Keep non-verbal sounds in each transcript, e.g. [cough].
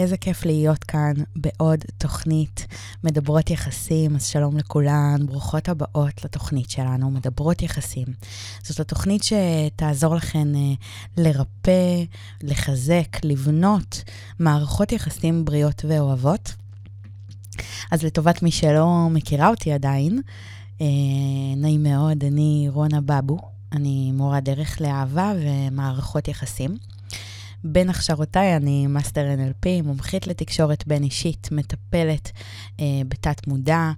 איזה כיף להיות כאן בעוד תוכנית מדברות יחסים. אז שלום לכולן, ברוכות הבאות לתוכנית שלנו, מדברות יחסים. זאת התוכנית שתעזור לכן אה, לרפא, לחזק, לבנות מערכות יחסים בריאות ואוהבות. אז לטובת מי שלא מכירה אותי עדיין, אה, נעים מאוד, אני רונה בבו, אני מורה דרך לאהבה ומערכות יחסים. בין הכשרותיי אני מאסטר NLP, מומחית לתקשורת בין-אישית, מטפלת אה, בתת-מודע,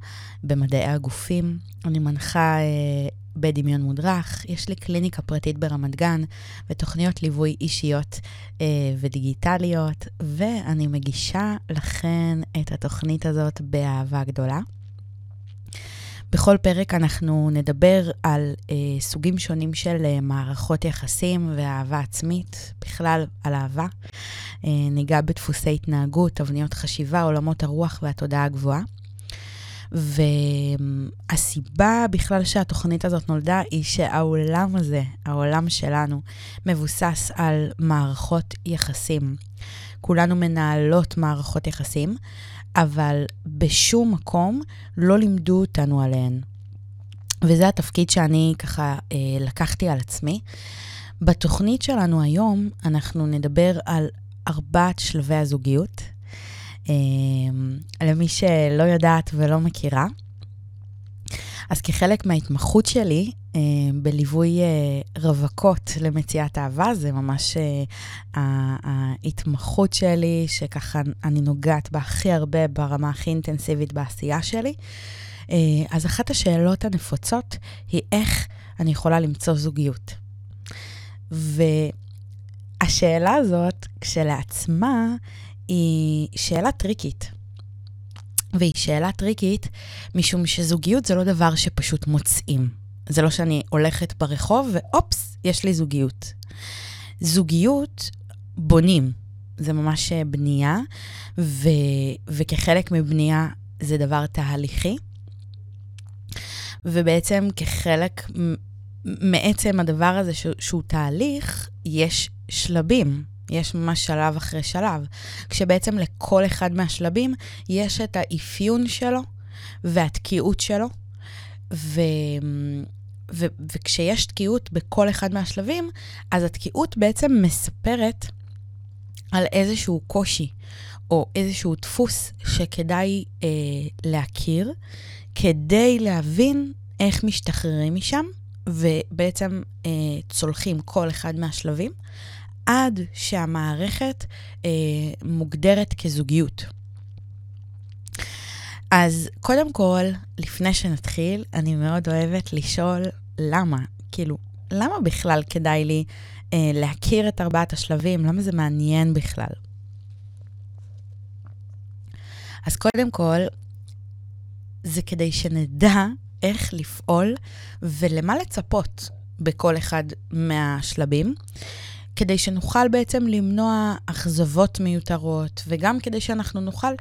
במדעי הגופים. אני מנחה אה, בדמיון מודרך, יש לי קליניקה פרטית ברמת גן ותוכניות ליווי אישיות אה, ודיגיטליות, ואני מגישה לכן את התוכנית הזאת באהבה גדולה. בכל פרק אנחנו נדבר על אה, סוגים שונים של אה, מערכות יחסים ואהבה עצמית, בכלל על אהבה. אה, ניגע בדפוסי התנהגות, תבניות חשיבה, עולמות הרוח והתודעה הגבוהה. והסיבה בכלל שהתוכנית הזאת נולדה היא שהעולם הזה, העולם שלנו, מבוסס על מערכות יחסים. כולנו מנהלות מערכות יחסים, אבל בשום מקום לא לימדו אותנו עליהן. וזה התפקיד שאני ככה אה, לקחתי על עצמי. בתוכנית שלנו היום אנחנו נדבר על ארבעת שלבי הזוגיות. אה, למי שלא יודעת ולא מכירה, אז כחלק מההתמחות שלי אה, בליווי אה, רווקות למציאת אהבה, זה ממש אה, ההתמחות שלי, שככה אני נוגעת בה הכי הרבה ברמה הכי אינטנסיבית בעשייה שלי. אה, אז אחת השאלות הנפוצות היא איך אני יכולה למצוא זוגיות. והשאלה הזאת כשלעצמה היא שאלה טריקית. והיא שאלה טריקית, משום שזוגיות זה לא דבר שפשוט מוצאים. זה לא שאני הולכת ברחוב ואופס, יש לי זוגיות. זוגיות בונים, זה ממש בנייה, ו, וכחלק מבנייה זה דבר תהליכי. ובעצם כחלק מעצם הדבר הזה שהוא תהליך, יש שלבים. יש ממש שלב אחרי שלב, כשבעצם לכל אחד מהשלבים יש את האפיון שלו והתקיעות שלו, ו... ו... וכשיש תקיעות בכל אחד מהשלבים, אז התקיעות בעצם מספרת על איזשהו קושי או איזשהו דפוס שכדאי אה, להכיר, כדי להבין איך משתחררים משם, ובעצם אה, צולחים כל אחד מהשלבים. עד שהמערכת אה, מוגדרת כזוגיות. אז קודם כל, לפני שנתחיל, אני מאוד אוהבת לשאול למה. כאילו, למה בכלל כדאי לי אה, להכיר את ארבעת השלבים? למה זה מעניין בכלל? אז קודם כל, זה כדי שנדע איך לפעול ולמה לצפות בכל אחד מהשלבים. כדי שנוכל בעצם למנוע אכזבות מיותרות, וגם כדי שאנחנו נוכל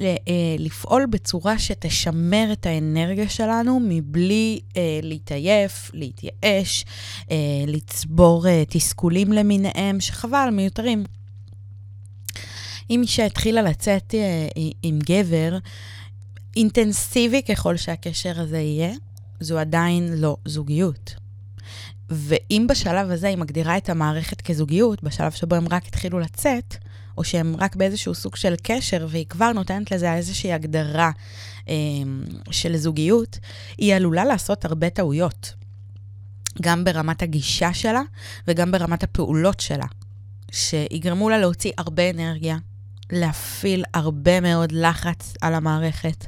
אה, לפעול בצורה שתשמר את האנרגיה שלנו מבלי אה, להתעייף, להתייאש, אה, לצבור אה, תסכולים למיניהם, שחבל, מיותרים. אם אישה התחילה לצאת אה, עם גבר, אינטנסיבי ככל שהקשר הזה יהיה, זו עדיין לא זוגיות. ואם בשלב הזה היא מגדירה את המערכת כזוגיות, בשלב שבו הם רק התחילו לצאת, או שהם רק באיזשהו סוג של קשר, והיא כבר נותנת לזה איזושהי הגדרה אה, של זוגיות, היא עלולה לעשות הרבה טעויות. גם ברמת הגישה שלה וגם ברמת הפעולות שלה, שיגרמו לה להוציא הרבה אנרגיה, להפעיל הרבה מאוד לחץ על המערכת,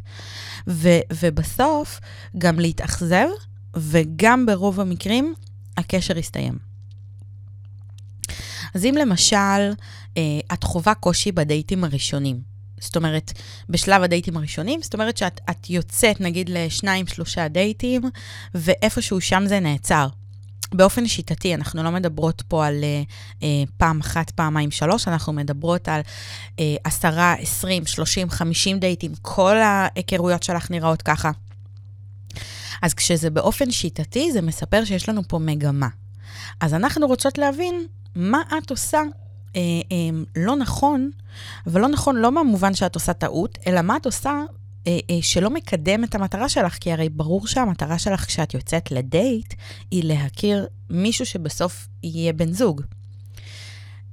ו- ובסוף גם להתאכזב, וגם ברוב המקרים הקשר יסתיים. אז אם למשל אה, את חווה קושי בדייטים הראשונים, זאת אומרת, בשלב הדייטים הראשונים, זאת אומרת שאת יוצאת נגיד לשניים, שלושה דייטים, ואיפשהו שם זה נעצר. באופן שיטתי, אנחנו לא מדברות פה על אה, אה, פעם אחת, פעמיים, שלוש, אנחנו מדברות על אה, עשרה, עשרים, שלושים, חמישים דייטים, כל ההיכרויות שלך נראות ככה. אז כשזה באופן שיטתי, זה מספר שיש לנו פה מגמה. אז אנחנו רוצות להבין מה את עושה אה, אה, לא נכון, אבל לא נכון לא במובן שאת עושה טעות, אלא מה את עושה אה, אה, שלא מקדם את המטרה שלך, כי הרי ברור שהמטרה שלך כשאת יוצאת לדייט, היא להכיר מישהו שבסוף יהיה בן זוג.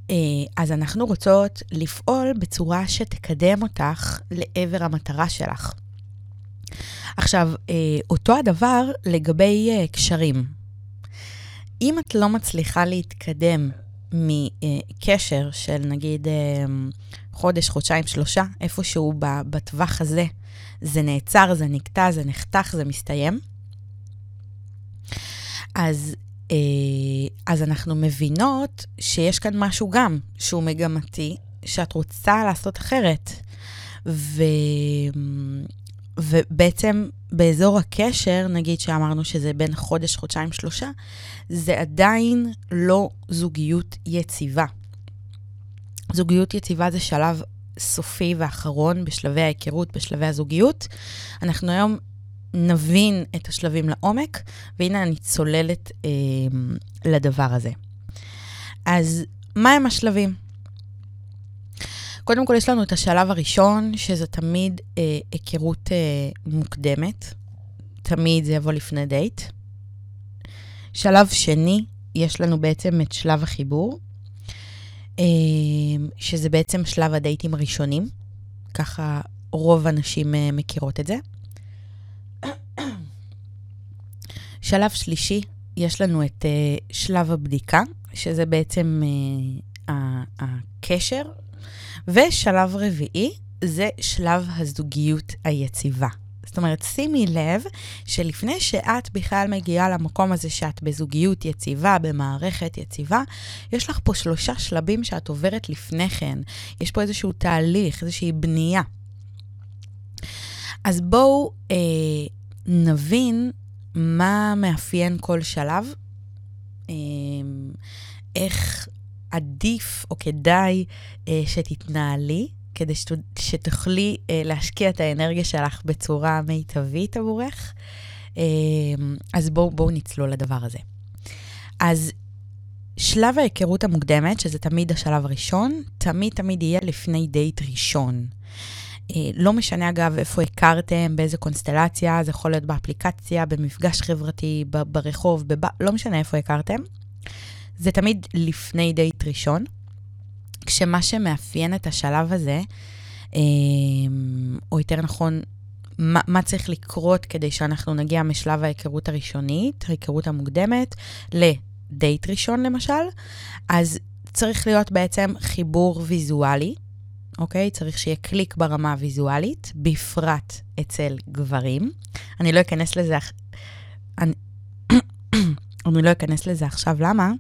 אה, אז אנחנו רוצות לפעול בצורה שתקדם אותך לעבר המטרה שלך. עכשיו, אה, אותו הדבר לגבי אה, קשרים. אם את לא מצליחה להתקדם מקשר של נגיד חודש, חודשיים, שלושה, איפשהו בטווח הזה, זה נעצר, זה נקטע, זה נחתך, זה מסתיים, אז, אז אנחנו מבינות שיש כאן משהו גם שהוא מגמתי, שאת רוצה לעשות אחרת. ו... ובעצם באזור הקשר, נגיד שאמרנו שזה בין חודש, חודשיים, שלושה, זה עדיין לא זוגיות יציבה. זוגיות יציבה זה שלב סופי ואחרון בשלבי ההיכרות, בשלבי הזוגיות. אנחנו היום נבין את השלבים לעומק, והנה אני צוללת אה, לדבר הזה. אז מה הם השלבים? קודם כל, יש לנו את השלב הראשון, שזה תמיד אה, היכרות אה, מוקדמת. תמיד זה יבוא לפני דייט. שלב שני, יש לנו בעצם את שלב החיבור, אה, שזה בעצם שלב הדייטים הראשונים. ככה רוב הנשים אה, מכירות את זה. שלב שלישי, יש לנו את אה, שלב הבדיקה, שזה בעצם אה, הקשר ושלב רביעי זה שלב הזוגיות היציבה. זאת אומרת, שימי לב שלפני שאת בכלל מגיעה למקום הזה שאת בזוגיות יציבה, במערכת יציבה, יש לך פה שלושה שלבים שאת עוברת לפני כן. יש פה איזשהו תהליך, איזושהי בנייה. אז בואו אה, נבין מה מאפיין כל שלב, אה, איך עדיף או כדאי אה, שתתנהלי, כדי שת, שתוכלי אה, להשקיע את האנרגיה שלך בצורה מיטבית עבורך. אה, אז בואו בוא נצלול לדבר הזה. אז שלב ההיכרות המוקדמת, שזה תמיד השלב הראשון, תמיד תמיד יהיה לפני דייט ראשון. אה, לא משנה אגב איפה הכרתם, באיזה קונסטלציה, זה יכול להיות באפליקציה, במפגש חברתי, ברחוב, בב... לא משנה איפה הכרתם. זה תמיד לפני דייט ראשון, כשמה שמאפיין את השלב הזה, אמ, או יותר נכון, מה, מה צריך לקרות כדי שאנחנו נגיע משלב ההיכרות הראשונית, ההיכרות המוקדמת, לדייט ראשון למשל, אז צריך להיות בעצם חיבור ויזואלי, אוקיי? צריך שיהיה קליק ברמה הוויזואלית, בפרט אצל גברים. אני לא אכנס לזה, אני, [coughs] אני לא אכנס לזה עכשיו, למה?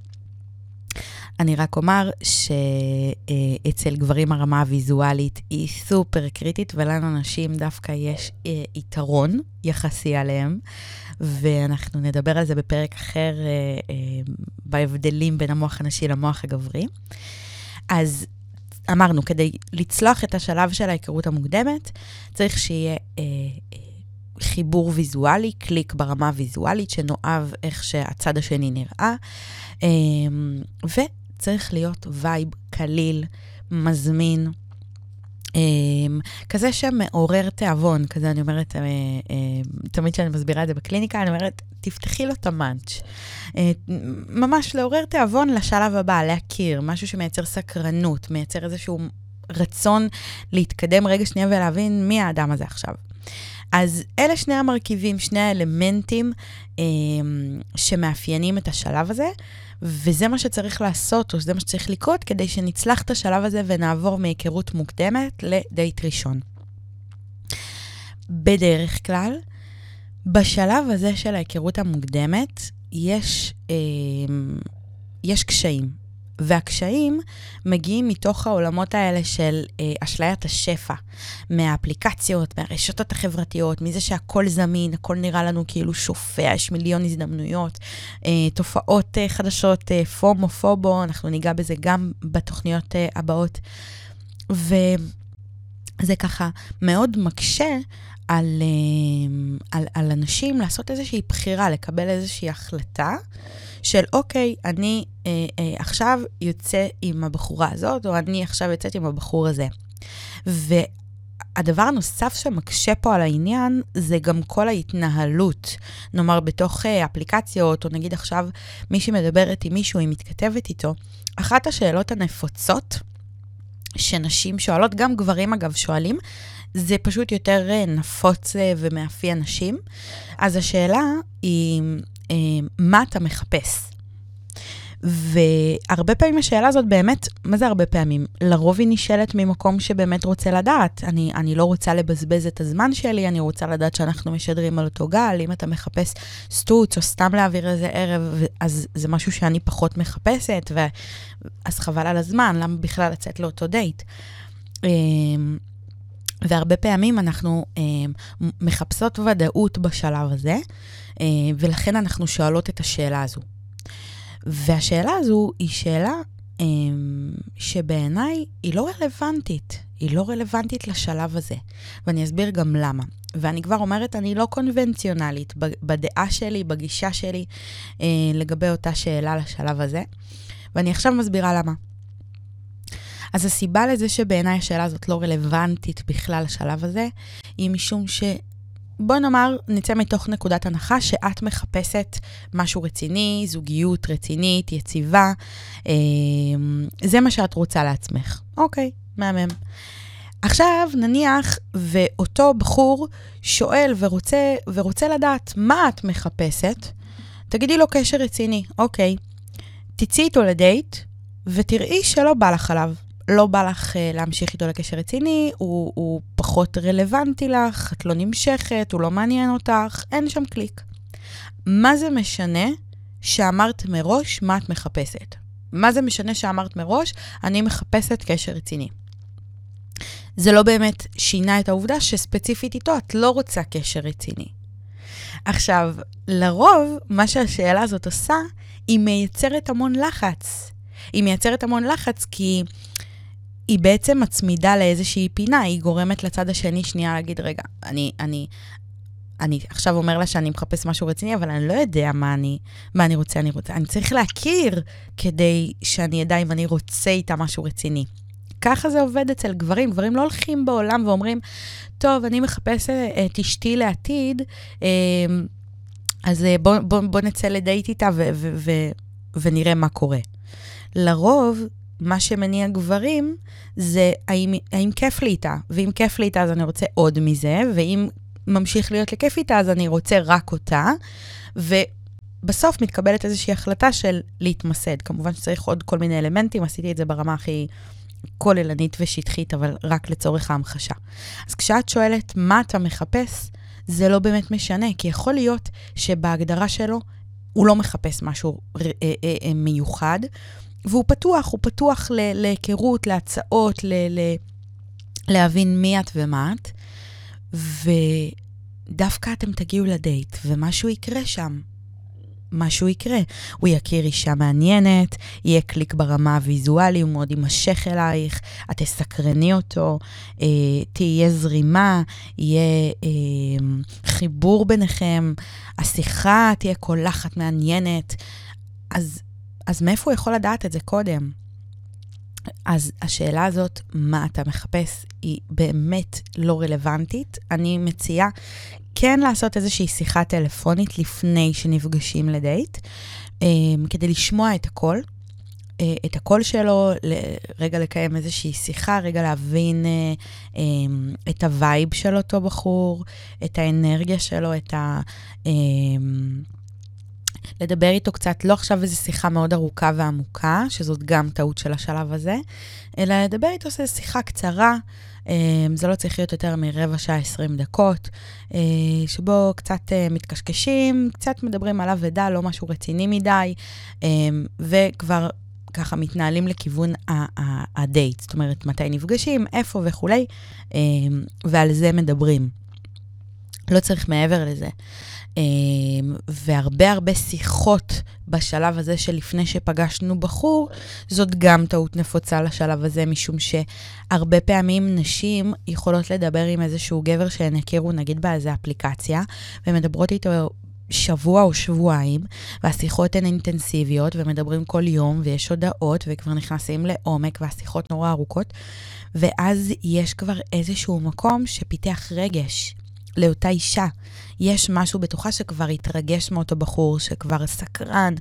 אני רק אומר שאצל גברים הרמה הוויזואלית היא סופר קריטית, ולנו נשים דווקא יש אה, יתרון יחסי עליהם, ואנחנו נדבר על זה בפרק אחר, אה, אה, בהבדלים בין המוח הנשי למוח הגברי. אז אמרנו, כדי לצלוח את השלב של ההיכרות המוקדמת, צריך שיהיה חיבור ויזואלי, קליק ברמה הוויזואלית, שנאהב איך שהצד השני נראה. אה. צריך להיות vibe קליל, מזמין, אמ, כזה שמעורר תיאבון, כזה אני אומרת, אה, אה, תמיד כשאני מסבירה את זה בקליניקה, אני אומרת, תפתחי לו את ה munch. אה, ממש לעורר תיאבון לשלב הבא, להכיר, משהו שמייצר סקרנות, מייצר איזשהו רצון להתקדם רגע שנייה ולהבין מי האדם הזה עכשיו. אז אלה שני המרכיבים, שני האלמנטים um, שמאפיינים את השלב הזה. וזה מה שצריך לעשות, או זה מה שצריך לקרות, כדי שנצלח את השלב הזה ונעבור מהיכרות מוקדמת לדייט ראשון. בדרך כלל, בשלב הזה של ההיכרות המוקדמת, יש, אה, יש קשיים. והקשיים מגיעים מתוך העולמות האלה של אה, אשליית השפע, מהאפליקציות, מהרשתות החברתיות, מזה שהכל זמין, הכל נראה לנו כאילו שופע, יש מיליון הזדמנויות, אה, תופעות אה, חדשות, אה, פומו, פובו, אנחנו ניגע בזה גם בתוכניות אה, הבאות. ו... זה ככה מאוד מקשה על, על, על אנשים לעשות איזושהי בחירה, לקבל איזושהי החלטה של אוקיי, אני אה, אה, עכשיו יוצא עם הבחורה הזאת, או אני עכשיו יוצאת עם הבחור הזה. והדבר הנוסף שמקשה פה על העניין, זה גם כל ההתנהלות. נאמר, בתוך אה, אפליקציות, או נגיד עכשיו מישהי מדברת עם מישהו, היא מתכתבת איתו, אחת השאלות הנפוצות שנשים שואלות, גם גברים אגב שואלים, זה פשוט יותר אה, נפוץ אה, ומאפיין נשים. אז השאלה היא, אה, מה אתה מחפש? והרבה פעמים השאלה הזאת באמת, מה זה הרבה פעמים? לרוב היא נשאלת ממקום שבאמת רוצה לדעת. אני, אני לא רוצה לבזבז את הזמן שלי, אני רוצה לדעת שאנחנו משדרים על אותו גל. אם אתה מחפש סטוץ או סתם להעביר איזה ערב, אז זה משהו שאני פחות מחפשת, ו... אז חבל על הזמן, למה בכלל לצאת לאותו דייט? והרבה פעמים אנחנו אה, מחפשות ודאות בשלב הזה, אה, ולכן אנחנו שואלות את השאלה הזו. והשאלה הזו היא שאלה אה, שבעיניי היא לא רלוונטית. היא לא רלוונטית לשלב הזה, ואני אסביר גם למה. ואני כבר אומרת, אני לא קונבנציונלית בדעה שלי, בגישה שלי, אה, לגבי אותה שאלה לשלב הזה, ואני עכשיו מסבירה למה. אז הסיבה לזה שבעיניי השאלה הזאת לא רלוונטית בכלל לשלב הזה, היא משום ש... בוא נאמר, נצא מתוך נקודת הנחה שאת מחפשת משהו רציני, זוגיות רצינית, יציבה. אה, זה מה שאת רוצה לעצמך. אוקיי, מהמם. עכשיו, נניח, ואותו בחור שואל ורוצה, ורוצה לדעת מה את מחפשת, תגידי לו קשר רציני, אוקיי. תצאי איתו לדייט, ותראי שלא בא לך עליו. לא בא לך uh, להמשיך איתו לקשר רציני, הוא, הוא פחות רלוונטי לך, את לא נמשכת, הוא לא מעניין אותך, אין שם קליק. מה זה משנה שאמרת מראש מה את מחפשת? מה זה משנה שאמרת מראש, אני מחפשת קשר רציני? זה לא באמת שינה את העובדה שספציפית איתו את לא רוצה קשר רציני. עכשיו, לרוב, מה שהשאלה הזאת עושה, היא מייצרת המון לחץ. היא מייצרת המון לחץ כי היא בעצם מצמידה לאיזושהי פינה, היא גורמת לצד השני שנייה להגיד, רגע, אני, אני, אני עכשיו אומר לה שאני מחפש משהו רציני, אבל אני לא יודע מה אני, מה אני רוצה, אני רוצה. אני צריך להכיר כדי שאני אדע אם אני רוצה איתה משהו רציני. ככה זה עובד אצל גברים. גברים לא הולכים בעולם ואומרים, טוב, אני מחפש את אשתי לעתיד, אמ, אז אה, בוא, בוא, בוא נצא לדייט איתה ו- ו- ו- ונראה מה קורה. לרוב, מה שמניע גברים זה האם, האם כיף לי איתה, ואם כיף לי איתה אז אני רוצה עוד מזה, ואם ממשיך להיות לי כיף איתה אז אני רוצה רק אותה, ובסוף מתקבלת איזושהי החלטה של להתמסד. כמובן שצריך עוד כל מיני אלמנטים, עשיתי את זה ברמה הכי כוללנית ושטחית, אבל רק לצורך ההמחשה. אז כשאת שואלת מה אתה מחפש, זה לא באמת משנה, כי יכול להיות שבהגדרה שלו הוא לא מחפש משהו אה, אה, אה, מיוחד, והוא פתוח, הוא פתוח להיכרות, להצעות, ל- ל- להבין מי את ומה את, ודווקא אתם תגיעו לדייט, ומשהו יקרה שם. משהו יקרה. הוא יכיר אישה מעניינת, יהיה קליק ברמה הוויזואלי, הוא מאוד יימשך אלייך, את תסקרני אותו, אה, תהיה זרימה, יהיה אה, חיבור ביניכם, השיחה תהיה קולחת מעניינת. אז אז מאיפה הוא יכול לדעת את זה קודם? אז השאלה הזאת, מה אתה מחפש, היא באמת לא רלוונטית. אני מציעה כן לעשות איזושהי שיחה טלפונית לפני שנפגשים לדייט, אמ, כדי לשמוע את הקול, אה, את הקול שלו, רגע לקיים איזושהי שיחה, רגע להבין אה, אמ, את ה vibe של אותו בחור, את האנרגיה שלו, את ה... לדבר איתו קצת, לא עכשיו איזו שיחה מאוד ארוכה ועמוקה, שזאת גם טעות של השלב הזה, אלא לדבר איתו איזו שיחה קצרה, אמ, זה לא צריך להיות יותר מרבע שעה, 20 דקות, אה, שבו קצת אה, מתקשקשים, קצת מדברים עליו ודע, לא משהו רציני מדי, אמ, וכבר ככה מתנהלים לכיוון הדייט, זאת אומרת, מתי נפגשים, איפה וכולי, אמ, ועל זה מדברים. לא צריך מעבר לזה. והרבה הרבה שיחות בשלב הזה שלפני שפגשנו בחור, זאת גם טעות נפוצה לשלב הזה, משום שהרבה פעמים נשים יכולות לדבר עם איזשהו גבר שהן הכירו, נגיד באיזה אפליקציה, ומדברות איתו שבוע או שבועיים, והשיחות הן אינטנסיביות, ומדברים כל יום, ויש הודעות, וכבר נכנסים לעומק, והשיחות נורא ארוכות, ואז יש כבר איזשהו מקום שפיתח רגש לאותה אישה. יש משהו בתוכה שכבר התרגש מאותו בחור, שכבר סקרן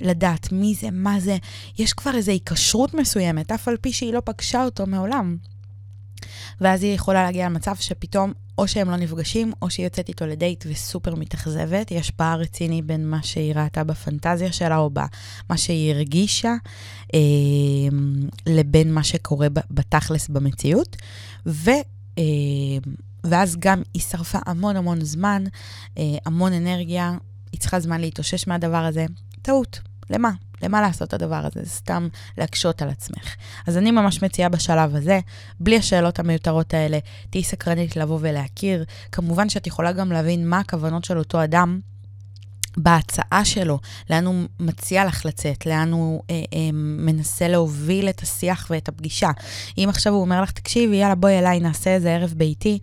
לדעת מי זה, מה זה. יש כבר איזו היקשרות מסוימת, אף על פי שהיא לא פגשה אותו מעולם. ואז היא יכולה להגיע למצב שפתאום או שהם לא נפגשים, או שהיא יוצאת איתו לדייט וסופר מתאכזבת. יש פער רציני בין מה שהיא ראתה בפנטזיה שלה, או במה שהיא הרגישה, אה, לבין מה שקורה בתכלס במציאות. ו... אה, ואז גם היא שרפה המון המון זמן, אה, המון אנרגיה, היא צריכה זמן להתאושש מהדבר הזה. טעות. למה? למה לעשות את הדבר הזה? זה סתם להקשות על עצמך. אז אני ממש מציעה בשלב הזה, בלי השאלות המיותרות האלה, תהיי סקרנית לבוא ולהכיר. כמובן שאת יכולה גם להבין מה הכוונות של אותו אדם. בהצעה שלו, לאן הוא מציע לך לצאת, לאן הוא אה, אה, מנסה להוביל את השיח ואת הפגישה. אם עכשיו הוא אומר לך, תקשיבי, יאללה, בואי אליי, נעשה איזה ערב ביתי,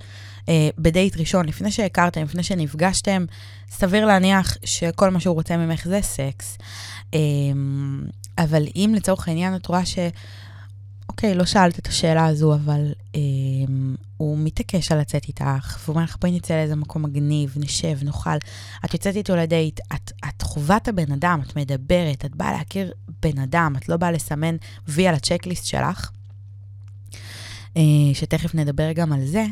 אה, בדייט ראשון, לפני שהכרתם, לפני שנפגשתם, סביר להניח שכל מה שהוא רוצה ממך זה סקס. אה, אבל אם לצורך העניין את רואה ש... אוקיי, לא שאלת את השאלה הזו, אבל אה, הוא מתעקש על לצאת איתך, והוא אומר לך, בואי נצא לאיזה מקום מגניב, נשב, נאכל. את יוצאת איתו לדייט, את, את חווה את הבן אדם, את מדברת, את באה להכיר בן אדם, את לא באה לסמן וי על הצ'קליסט שלך, אה, שתכף נדבר גם על זה.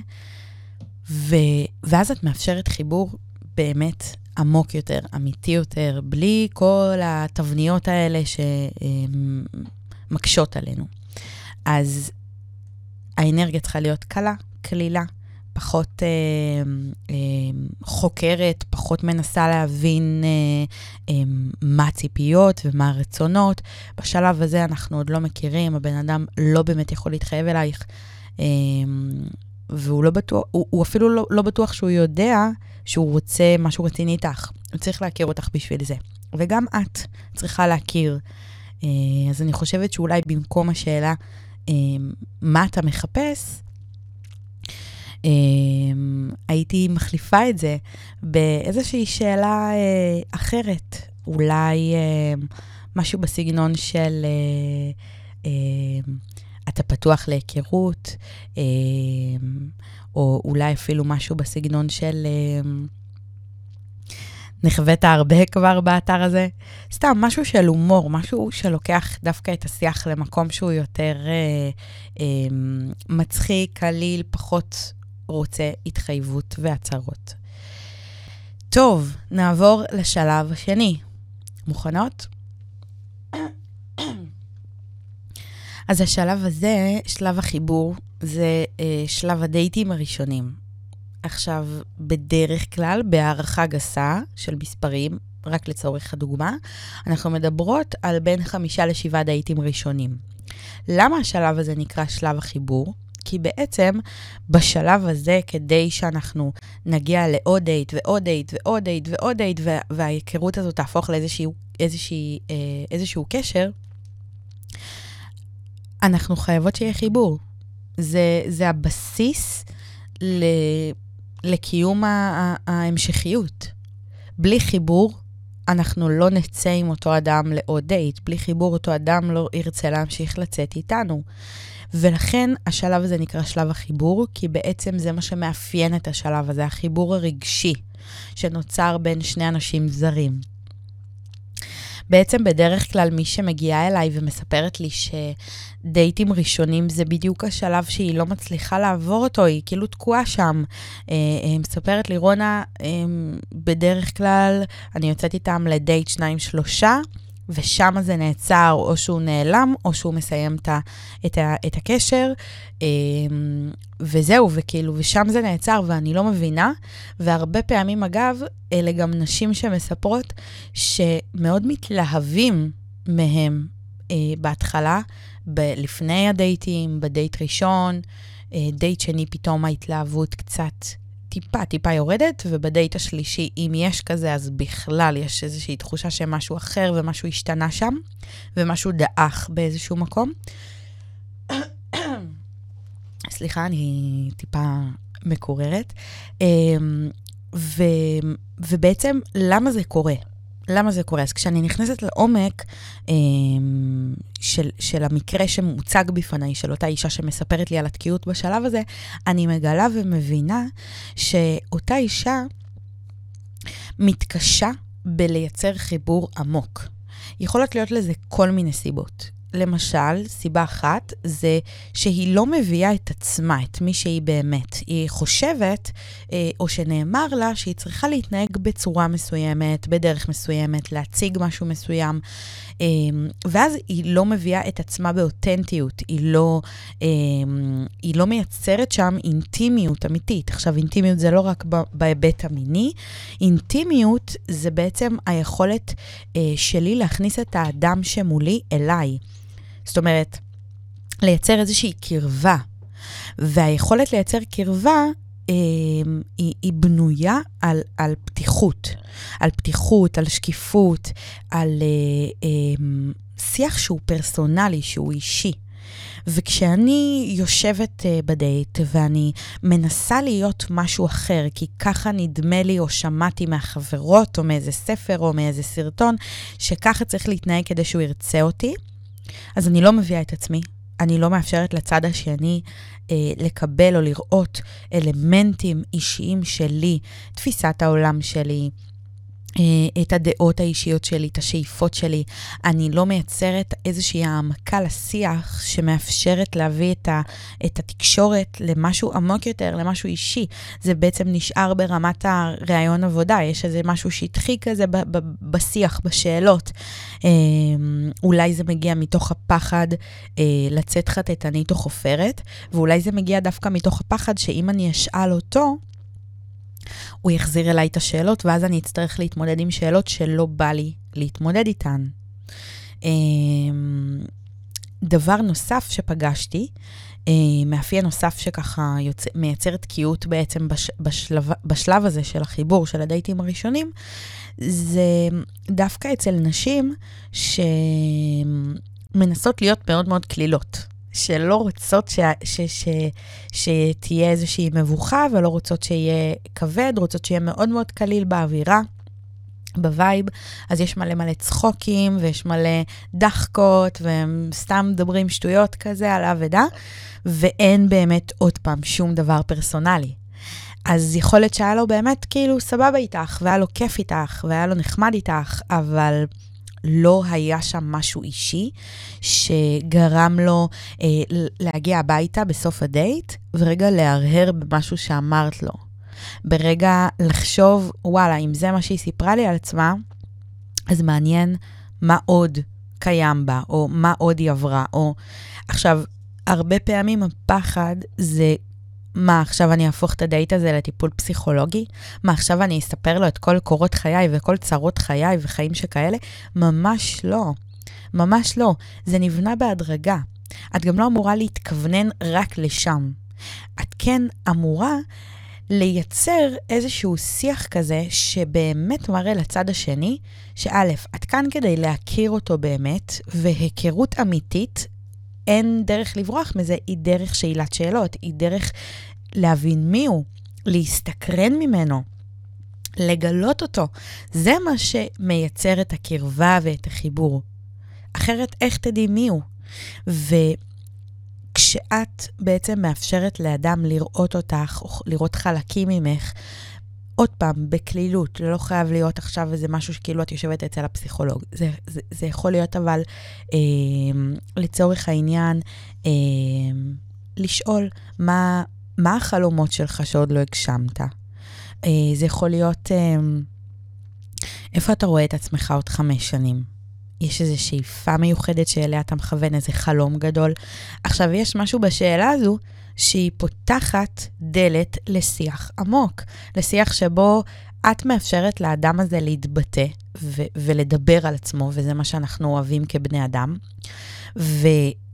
ו... ואז את מאפשרת חיבור באמת עמוק יותר, אמיתי יותר, בלי כל התבניות האלה שמקשות עלינו. אז האנרגיה צריכה להיות קלה, קלילה, פחות אה, אה, חוקרת, פחות מנסה להבין אה, אה, מה הציפיות ומה הרצונות. בשלב הזה אנחנו עוד לא מכירים, הבן אדם לא באמת יכול להתחייב אלייך. אה, והוא לא בטוח, הוא, הוא אפילו לא, לא בטוח שהוא יודע שהוא רוצה משהו רציני איתך. הוא צריך להכיר אותך בשביל זה. וגם את צריכה להכיר. אה, אז אני חושבת שאולי במקום השאלה אה, מה אתה מחפש, אה, הייתי מחליפה את זה באיזושהי שאלה אחרת. אולי משהו בסגנון של... אתה פתוח להיכרות, אה, או אולי אפילו משהו בסגנון של... אה, נחווית הרבה כבר באתר הזה. סתם, משהו של הומור, משהו שלוקח דווקא את השיח למקום שהוא יותר אה, אה, מצחיק, קליל, פחות רוצה התחייבות והצהרות. טוב, נעבור לשלב השני. מוכנות? אז השלב הזה, שלב החיבור, זה אה, שלב הדייטים הראשונים. עכשיו, בדרך כלל, בהערכה גסה של מספרים, רק לצורך הדוגמה, אנחנו מדברות על בין חמישה לשבעה דייטים ראשונים. למה השלב הזה נקרא שלב החיבור? כי בעצם בשלב הזה, כדי שאנחנו נגיע לעוד דייט ועוד דייט ועוד דייט ועוד דייט, וההיכרות הזאת תהפוך לאיזשהו איזושהי, אה, איזשהו קשר, אנחנו חייבות שיהיה חיבור. זה, זה הבסיס ל, לקיום ההמשכיות. בלי חיבור, אנחנו לא נצא עם אותו אדם לעוד דייט. בלי חיבור, אותו אדם לא ירצה להמשיך לצאת איתנו. ולכן השלב הזה נקרא שלב החיבור, כי בעצם זה מה שמאפיין את השלב הזה, החיבור הרגשי שנוצר בין שני אנשים זרים. בעצם בדרך כלל מי שמגיעה אליי ומספרת לי שדייטים ראשונים זה בדיוק השלב שהיא לא מצליחה לעבור אותו, היא כאילו תקועה שם. אה, אה, מספרת לי, רונה, אה, בדרך כלל אני יוצאת איתם לדייט שניים-שלושה. ושם זה נעצר, או שהוא נעלם, או שהוא מסיים את, ה, את, ה, את הקשר, אמ, וזהו, וכאילו, ושם זה נעצר, ואני לא מבינה. והרבה פעמים, אגב, אלה גם נשים שמספרות שמאוד מתלהבים מהם אה, בהתחלה, ב- לפני הדייטים, בדייט ראשון, אה, דייט שני, פתאום ההתלהבות קצת טיפה, טיפה יורדת, ובדייט השלישי, אם יש כזה, אז בכלל יש איזושהי תחושה שמשהו אחר ומשהו השתנה שם, ומשהו דעך באיזשהו מקום. [coughs] סליחה, אני טיפה מקוררת. אמ, ו, ובעצם, למה זה קורה? למה זה קורה? אז כשאני נכנסת לעומק אה, של, של המקרה שמוצג בפניי, של אותה אישה שמספרת לי על התקיעות בשלב הזה, אני מגלה ומבינה שאותה אישה מתקשה בלייצר חיבור עמוק. יכולות להיות לזה כל מיני סיבות. למשל, סיבה אחת זה שהיא לא מביאה את עצמה, את מי שהיא באמת. היא חושבת, אה, או שנאמר לה, שהיא צריכה להתנהג בצורה מסוימת, בדרך מסוימת, להציג משהו מסוים, אה, ואז היא לא מביאה את עצמה באותנטיות, היא לא, אה, היא לא מייצרת שם אינטימיות אמיתית. עכשיו, אינטימיות זה לא רק בהיבט המיני, אינטימיות זה בעצם היכולת שלי להכניס את האדם שמולי אליי. זאת אומרת, לייצר איזושהי קרבה. והיכולת לייצר קרבה אה, היא, היא בנויה על, על פתיחות. על פתיחות, על שקיפות, על אה, אה, שיח שהוא פרסונלי, שהוא אישי. וכשאני יושבת uh, בדייט ואני מנסה להיות משהו אחר, כי ככה נדמה לי או שמעתי מהחברות או מאיזה ספר או מאיזה סרטון, שככה צריך להתנהג כדי שהוא ירצה אותי, אז אני לא מביאה את עצמי, אני לא מאפשרת לצד השני אה, לקבל או לראות אלמנטים אישיים שלי, תפיסת העולם שלי, את הדעות האישיות שלי, את השאיפות שלי. אני לא מייצרת איזושהי העמקה לשיח שמאפשרת להביא את, ה, את התקשורת למשהו עמוק יותר, למשהו אישי. זה בעצם נשאר ברמת הראיון עבודה, יש איזה משהו שטחי כזה ב, ב, בשיח, בשאלות. אה, אולי זה מגיע מתוך הפחד אה, לצאת חטטנית או חופרת, ואולי זה מגיע דווקא מתוך הפחד שאם אני אשאל אותו, הוא יחזיר אליי את השאלות, ואז אני אצטרך להתמודד עם שאלות שלא בא לי להתמודד איתן. אמ, דבר נוסף שפגשתי, אה, מאפיין נוסף שככה יוצא, מייצר תקיעות בעצם בש, בשלב, בשלב הזה של החיבור של הדייטים הראשונים, זה דווקא אצל נשים שמנסות להיות מאוד מאוד קלילות. שלא רוצות ש, ש, ש, שתהיה איזושהי מבוכה ולא רוצות שיהיה כבד, רוצות שיהיה מאוד מאוד קליל באווירה. ב vibe, אז יש מלא מלא צחוקים, ויש מלא דחקות, והם סתם מדברים שטויות כזה על הא ודא, ואין באמת, עוד פעם, שום דבר פרסונלי. אז יכול להיות שהיה לו באמת כאילו סבבה איתך, והיה לו כיף איתך, והיה לו נחמד איתך, אבל לא היה שם משהו אישי שגרם לו אה, להגיע הביתה בסוף הדייט, ורגע להרהר במשהו שאמרת לו. ברגע לחשוב, וואלה, אם זה מה שהיא סיפרה לי על עצמה, אז מעניין מה עוד קיים בה, או מה עוד היא עברה, או... עכשיו, הרבה פעמים הפחד זה מה, עכשיו אני אהפוך את הדייט הזה לטיפול פסיכולוגי? מה, עכשיו אני אספר לו את כל קורות חיי וכל צרות חיי וחיים שכאלה? ממש לא. ממש לא. זה נבנה בהדרגה. את גם לא אמורה להתכוונן רק לשם. את כן אמורה לייצר איזשהו שיח כזה שבאמת מראה לצד השני, שא', את כאן כדי להכיר אותו באמת, והיכרות אמיתית אין דרך לברוח מזה, היא דרך שאלת שאלות, היא דרך להבין מי הוא, להסתקרן ממנו, לגלות אותו. זה מה שמייצר את הקרבה ואת החיבור. אחרת, איך תדעי מי הוא? וכשאת בעצם מאפשרת לאדם לראות אותך, או לראות חלקים ממך, עוד פעם, בקלילות, לא חייב להיות עכשיו איזה משהו שכאילו את יושבת אצל הפסיכולוג. זה, זה, זה יכול להיות אבל, אה, לצורך העניין, אה, לשאול מה, מה החלומות שלך שעוד לא הגשמת. אה, זה יכול להיות, אה, איפה אתה רואה את עצמך עוד חמש שנים? יש איזו שאיפה מיוחדת שאליה אתה מכוון, איזה חלום גדול. עכשיו, יש משהו בשאלה הזו שהיא פותחת דלת לשיח עמוק, לשיח שבו את מאפשרת לאדם הזה להתבטא ו- ולדבר על עצמו, וזה מה שאנחנו אוהבים כבני אדם. ואת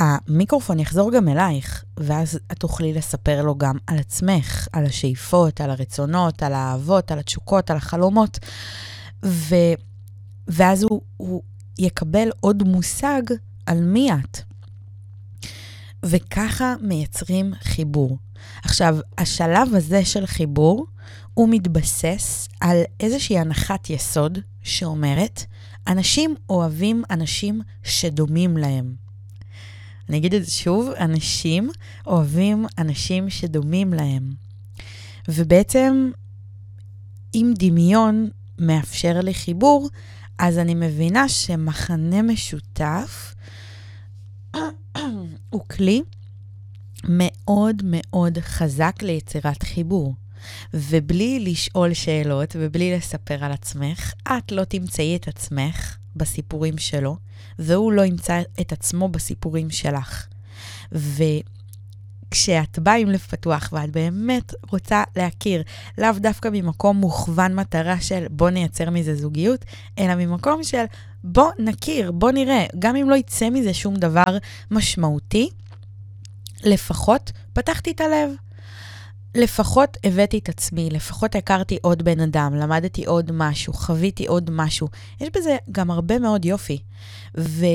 המיקרופון יחזור גם אלייך, ואז את תוכלי לספר לו גם על עצמך, על השאיפות, על הרצונות, על האהבות, על התשוקות, על החלומות, ו, ואז הוא, הוא יקבל עוד מושג על מי את. וככה מייצרים חיבור. עכשיו, השלב הזה של חיבור, הוא מתבסס על איזושהי הנחת יסוד שאומרת, אנשים אוהבים אנשים שדומים להם. אני אגיד את זה שוב, אנשים אוהבים אנשים שדומים להם. ובעצם, אם דמיון מאפשר לי חיבור, אז אני מבינה שמחנה משותף [coughs] הוא כלי מאוד מאוד חזק ליצירת חיבור. ובלי לשאול שאלות ובלי לספר על עצמך, את לא תמצאי את עצמך בסיפורים שלו, והוא לא ימצא את עצמו בסיפורים שלך. וכשאת באה עם לב פתוח ואת באמת רוצה להכיר, לאו דווקא ממקום מוכוון מטרה של בוא נייצר מזה זוגיות, אלא ממקום של בוא נכיר, בוא נראה, גם אם לא יצא מזה שום דבר משמעותי, לפחות פתחתי את הלב. לפחות הבאתי את עצמי, לפחות הכרתי עוד בן אדם, למדתי עוד משהו, חוויתי עוד משהו. יש בזה גם הרבה מאוד יופי. ו...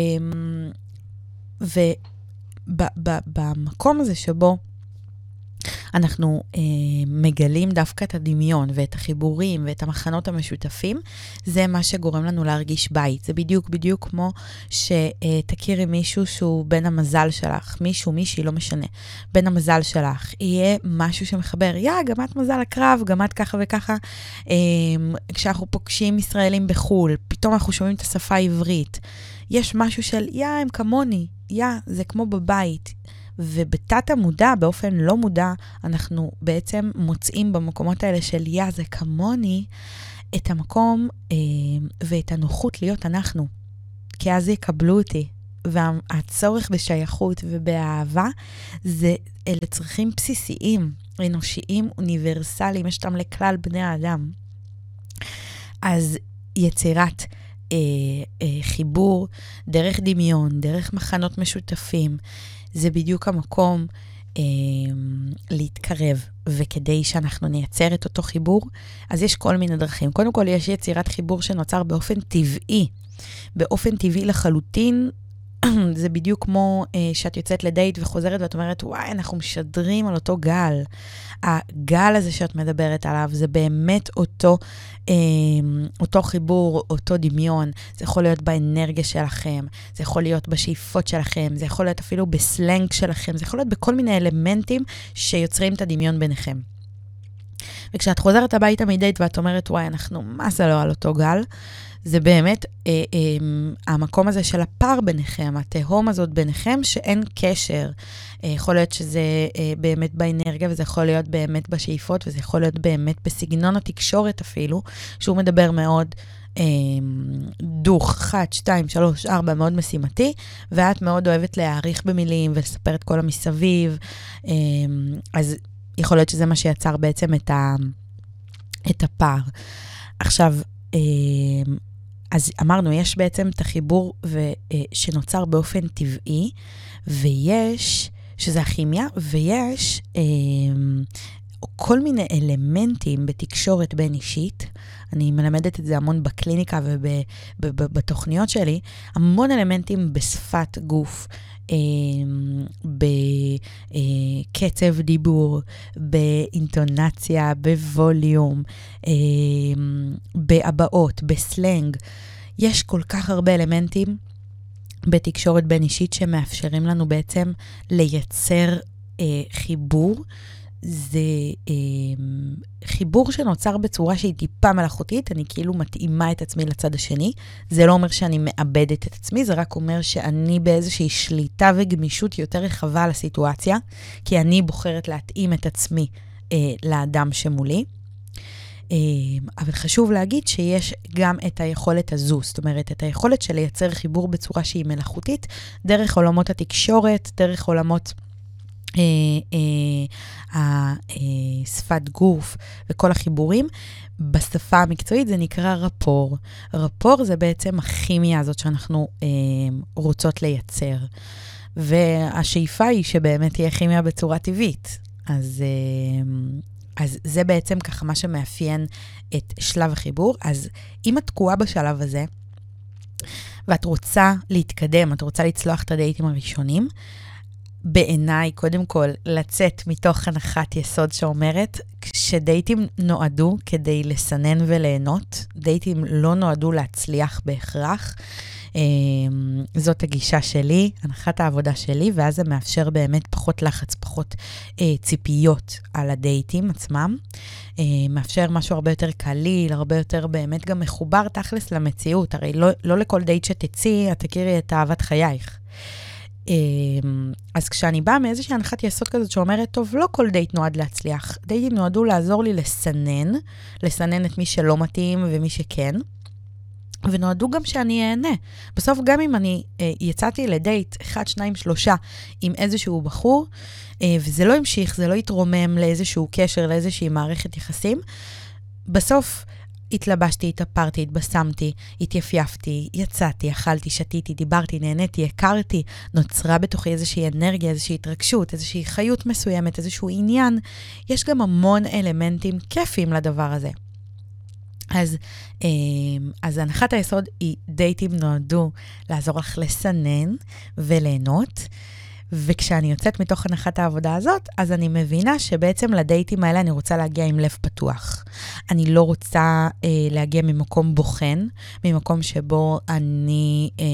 ובמקום הזה שבו אנחנו אה, מגלים דווקא את הדמיון ואת החיבורים ואת המחנות המשותפים, זה מה שגורם לנו להרגיש בית. זה בדיוק בדיוק כמו שתכירי מישהו שהוא בן המזל שלך, מישהו, מישהי, לא משנה, בן המזל שלך. יהיה משהו שמחבר, יא, גם את מזל הקרב, גם את ככה וככה. אה, כשאנחנו פוגשים ישראלים בחו"ל, פתאום אנחנו שומעים את השפה העברית. יש משהו של, יא, הם כמוני, יא, זה כמו בבית. ובתת המודע, באופן לא מודע, אנחנו בעצם מוצאים במקומות האלה של יא, זה כמוני, את המקום אה, ואת הנוחות להיות אנחנו. כי אז יקבלו אותי. והצורך בשייכות ובאהבה, זה, אלה צרכים בסיסיים, אנושיים, אוניברסליים, יש אותם לכלל בני האדם. אז יצירת אה, אה, חיבור דרך דמיון, דרך מחנות משותפים, זה בדיוק המקום אה, להתקרב. וכדי שאנחנו נייצר את אותו חיבור, אז יש כל מיני דרכים. קודם כל, יש יצירת חיבור שנוצר באופן טבעי. באופן טבעי לחלוטין, [clears throat] זה בדיוק כמו אה, שאת יוצאת לדייט וחוזרת ואת אומרת, וואי, אנחנו משדרים על אותו גל. הגל הזה שאת מדברת עליו, זה באמת אותו, אה, אותו חיבור, אותו דמיון. זה יכול להיות באנרגיה שלכם, זה יכול להיות בשאיפות שלכם, זה יכול להיות אפילו בסלנג שלכם, זה יכול להיות בכל מיני אלמנטים שיוצרים את הדמיון ביניכם. וכשאת חוזרת הביתה מדייט ואת אומרת, וואי, אנחנו מה זה לא על אותו גל, זה באמת אה, אה, המקום הזה של הפער ביניכם, התהום הזאת ביניכם, שאין קשר. אה, יכול להיות שזה אה, באמת באנרגיה, וזה יכול להיות באמת בשאיפות, וזה יכול להיות באמת בסגנון התקשורת אפילו, שהוא מדבר מאוד אה, דוך, אחת, שתיים, שלוש, ארבע, מאוד משימתי, ואת מאוד אוהבת להעריך במילים ולספר את כל המסביב. אה, אז יכול להיות שזה מה שיצר בעצם את, ה, את הפער. עכשיו, אז אמרנו, יש בעצם את החיבור ו, אה, שנוצר באופן טבעי, ויש, שזה הכימיה, ויש אה, כל מיני אלמנטים בתקשורת בין אישית. אני מלמדת את זה המון בקליניקה ובתוכניות שלי, המון אלמנטים בשפת גוף, בקצב דיבור, באינטונציה, בווליום, אמ, בהבעות, בסלנג. יש כל כך הרבה אלמנטים בתקשורת בין אישית שמאפשרים לנו בעצם לייצר אה, חיבור זה אה, חיבור שנוצר בצורה שהיא טיפה מלאכותית, אני כאילו מתאימה את עצמי לצד השני. זה לא אומר שאני מאבדת את עצמי, זה רק אומר שאני באיזושהי שליטה וגמישות יותר רחבה על הסיטואציה, כי אני בוחרת להתאים את עצמי אה, לאדם שמולי. אה, אבל חשוב להגיד שיש גם את היכולת הזו, זאת אומרת, את היכולת של לייצר חיבור בצורה שהיא מלאכותית, דרך עולמות התקשורת, דרך עולמות... השפת אה, אה, גוף וכל החיבורים. בשפה המקצועית זה נקרא רפור. רפור זה בעצם הכימיה הזאת שאנחנו אה, רוצות לייצר. והשאיפה היא שבאמת תהיה כימיה בצורה טבעית. אז, אז זה בעצם ככה מה שמאפיין את שלב החיבור. אז אם את תקועה בשלב הזה, ואת רוצה להתקדם, את רוצה לצלוח את הדייטים הראשונים, בעיניי, קודם כל, לצאת מתוך הנחת יסוד שאומרת שדייטים נועדו כדי לסנן וליהנות, דייטים לא נועדו להצליח בהכרח. אמ, זאת הגישה שלי, הנחת העבודה שלי, ואז זה מאפשר באמת פחות לחץ, פחות אה, ציפיות על הדייטים עצמם. אה, מאפשר משהו הרבה יותר קליל, הרבה יותר באמת גם מחובר תכלס למציאות. הרי לא, לא לכל דייט שתצאי, את תכירי את אהבת חייך. אמ, אז כשאני באה מאיזושהי הנחת יסוד כזאת שאומרת, טוב, לא כל דייט נועד להצליח. דייטים נועדו לעזור לי לסנן, לסנן את מי שלא מתאים ומי שכן. ונועדו גם שאני אהנה. בסוף, גם אם אני אה, יצאתי לדייט, אחד, שניים, שלושה, עם איזשהו בחור, אה, וזה לא המשיך, זה לא התרומם לאיזשהו קשר, לאיזושהי מערכת יחסים, בסוף התלבשתי, התאפרתי, התבשמתי, התייפייפתי, יצאתי, אכלתי, שתיתי, דיברתי, נהניתי, הכרתי, נוצרה בתוכי איזושהי אנרגיה, איזושהי התרגשות, איזושהי חיות מסוימת, איזשהו עניין. יש גם המון אלמנטים כיפים לדבר הזה. אז, אמ, אז הנחת היסוד היא דייטים נועדו לעזור לך לסנן וליהנות. וכשאני יוצאת מתוך הנחת העבודה הזאת, אז אני מבינה שבעצם לדייטים האלה אני רוצה להגיע עם לב פתוח. אני לא רוצה אה, להגיע ממקום בוחן, ממקום שבו אני אה,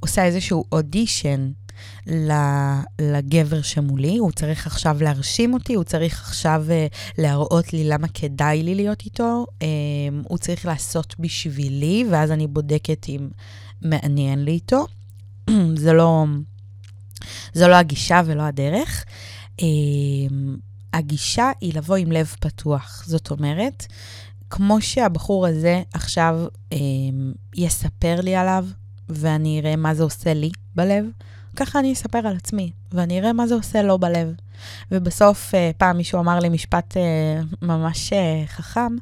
עושה איזשהו אודישן לגבר שמולי, הוא צריך עכשיו להרשים אותי, הוא צריך עכשיו uh, להראות לי למה כדאי לי להיות איתו, um, הוא צריך לעשות בשבילי, ואז אני בודקת אם מעניין לי איתו. [clears throat] זה לא... זו לא הגישה ולא הדרך. Um, הגישה היא לבוא עם לב פתוח. זאת אומרת, כמו שהבחור הזה עכשיו um, יספר לי עליו, ואני אראה מה זה עושה לי בלב, ככה אני אספר על עצמי, ואני אראה מה זה עושה לו בלב. ובסוף, אה, פעם מישהו אמר לי משפט אה, ממש אה, חכם,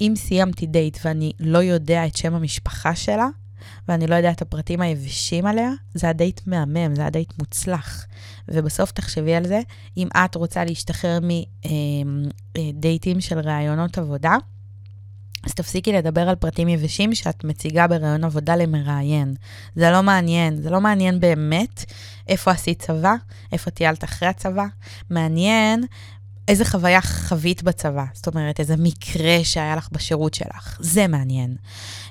אם סיימתי דייט ואני לא יודע את שם המשפחה שלה, ואני לא יודע את הפרטים היבשים עליה, זה הדייט מהמם, זה הדייט מוצלח. ובסוף תחשבי על זה, אם את רוצה להשתחרר מדייטים של ראיונות עבודה, אז תפסיקי לדבר על פרטים יבשים שאת מציגה בראיון עבודה למראיין. זה לא מעניין, זה לא מעניין באמת איפה עשית צבא, איפה טיילת אחרי הצבא. מעניין איזה חוויה חווית בצבא, זאת אומרת, איזה מקרה שהיה לך בשירות שלך. זה מעניין.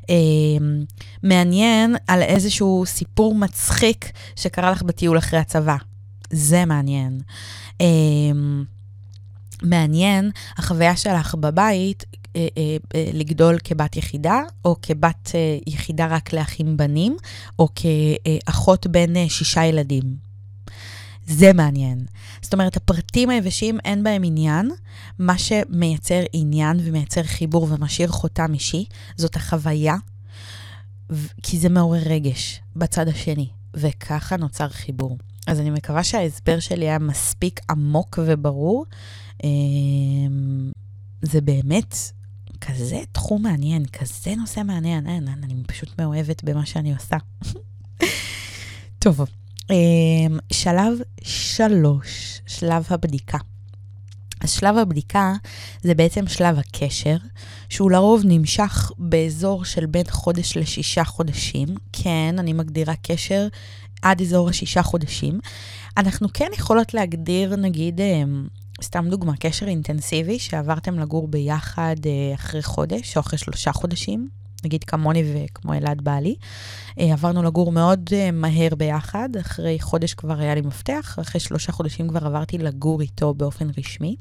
אה, מעניין על איזשהו סיפור מצחיק שקרה לך בטיול אחרי הצבא. זה מעניין. אה, מעניין החוויה שלך בבית אה, אה, אה, לגדול כבת יחידה, או כבת יחידה רק לאחים בנים, או כאחות בין שישה ילדים. זה מעניין. זאת אומרת, הפרטים היבשים אין בהם עניין. מה שמייצר עניין ומייצר חיבור ומשאיר חותם אישי, זאת החוויה, כי זה מעורר רגש בצד השני, וככה נוצר חיבור. אז אני מקווה שההסבר שלי היה מספיק עמוק וברור. זה באמת כזה תחום מעניין, כזה נושא מעניין, אין, אני פשוט מאוהבת במה שאני עושה. [laughs] טוב, אמ, שלב שלוש, שלב הבדיקה. אז שלב הבדיקה זה בעצם שלב הקשר, שהוא לרוב נמשך באזור של בין חודש לשישה חודשים. כן, אני מגדירה קשר עד אזור השישה חודשים. אנחנו כן יכולות להגדיר, נגיד, אמ, סתם דוגמה, קשר אינטנסיבי שעברתם לגור ביחד אה, אחרי חודש או אחרי שלושה חודשים, נגיד כמוני וכמו אלעד בעלי. אה, עברנו לגור מאוד אה, מהר ביחד, אחרי חודש כבר היה לי מפתח, אחרי שלושה חודשים כבר עברתי לגור איתו באופן רשמי.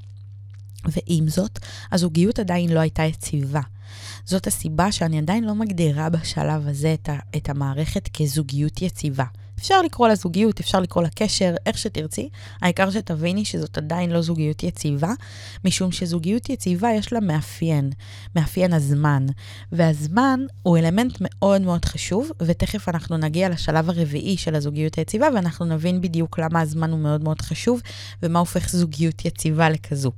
ועם זאת, הזוגיות עדיין לא הייתה יציבה. זאת הסיבה שאני עדיין לא מגדירה בשלב הזה את, ה- את המערכת כזוגיות יציבה. אפשר לקרוא לה זוגיות, אפשר לקרוא לה קשר, איך שתרצי. העיקר שתביני שזאת עדיין לא זוגיות יציבה, משום שזוגיות יציבה יש לה מאפיין, מאפיין הזמן. והזמן הוא אלמנט מאוד מאוד חשוב, ותכף אנחנו נגיע לשלב הרביעי של הזוגיות היציבה, ואנחנו נבין בדיוק למה הזמן הוא מאוד מאוד חשוב, ומה הופך זוגיות יציבה לכזו.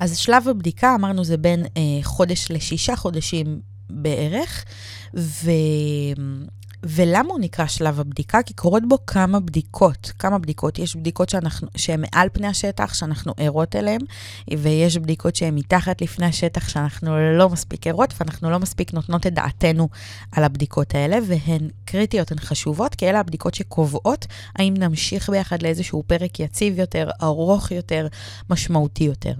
אז שלב הבדיקה, אמרנו, זה בין אה, חודש לשישה חודשים בערך, ו... ולמה הוא נקרא שלב הבדיקה? כי קורות בו כמה בדיקות. כמה בדיקות? יש בדיקות שאנחנו, שהן מעל פני השטח, שאנחנו ערות אליהן, ויש בדיקות שהן מתחת לפני השטח, שאנחנו לא מספיק ערות, ואנחנו לא מספיק נותנות את דעתנו על הבדיקות האלה, והן קריטיות, הן חשובות, כי אלה הבדיקות שקובעות האם נמשיך ביחד לאיזשהו פרק יציב יותר, ארוך יותר, משמעותי יותר.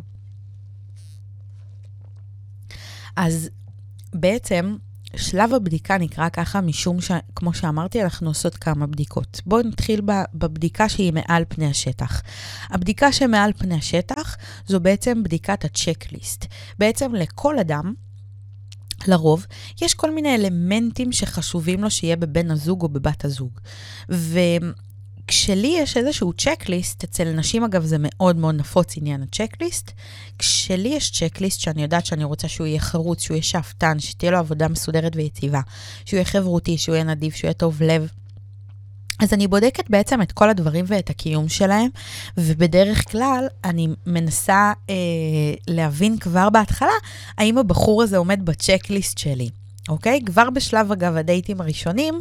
אז בעצם, שלב הבדיקה נקרא ככה משום שכמו שאמרתי, אנחנו עושות כמה בדיקות. בואו נתחיל בבדיקה שהיא מעל פני השטח. הבדיקה שמעל פני השטח זו בעצם בדיקת הצ'קליסט. בעצם לכל אדם, לרוב, יש כל מיני אלמנטים שחשובים לו שיהיה בבן הזוג או בבת הזוג. כשלי יש איזשהו צ'קליסט, אצל נשים אגב זה מאוד מאוד נפוץ עניין הצ'קליסט, כשלי יש צ'קליסט שאני יודעת שאני רוצה שהוא יהיה חרוץ, שהוא יהיה שאפתן, שתהיה לו עבודה מסודרת ויציבה, שהוא יהיה חברותי, שהוא יהיה נדיב, שהוא יהיה טוב לב. אז אני בודקת בעצם את כל הדברים ואת הקיום שלהם, ובדרך כלל אני מנסה אה, להבין כבר בהתחלה האם הבחור הזה עומד בצ'קליסט שלי. אוקיי? כבר בשלב, אגב, הדייטים הראשונים,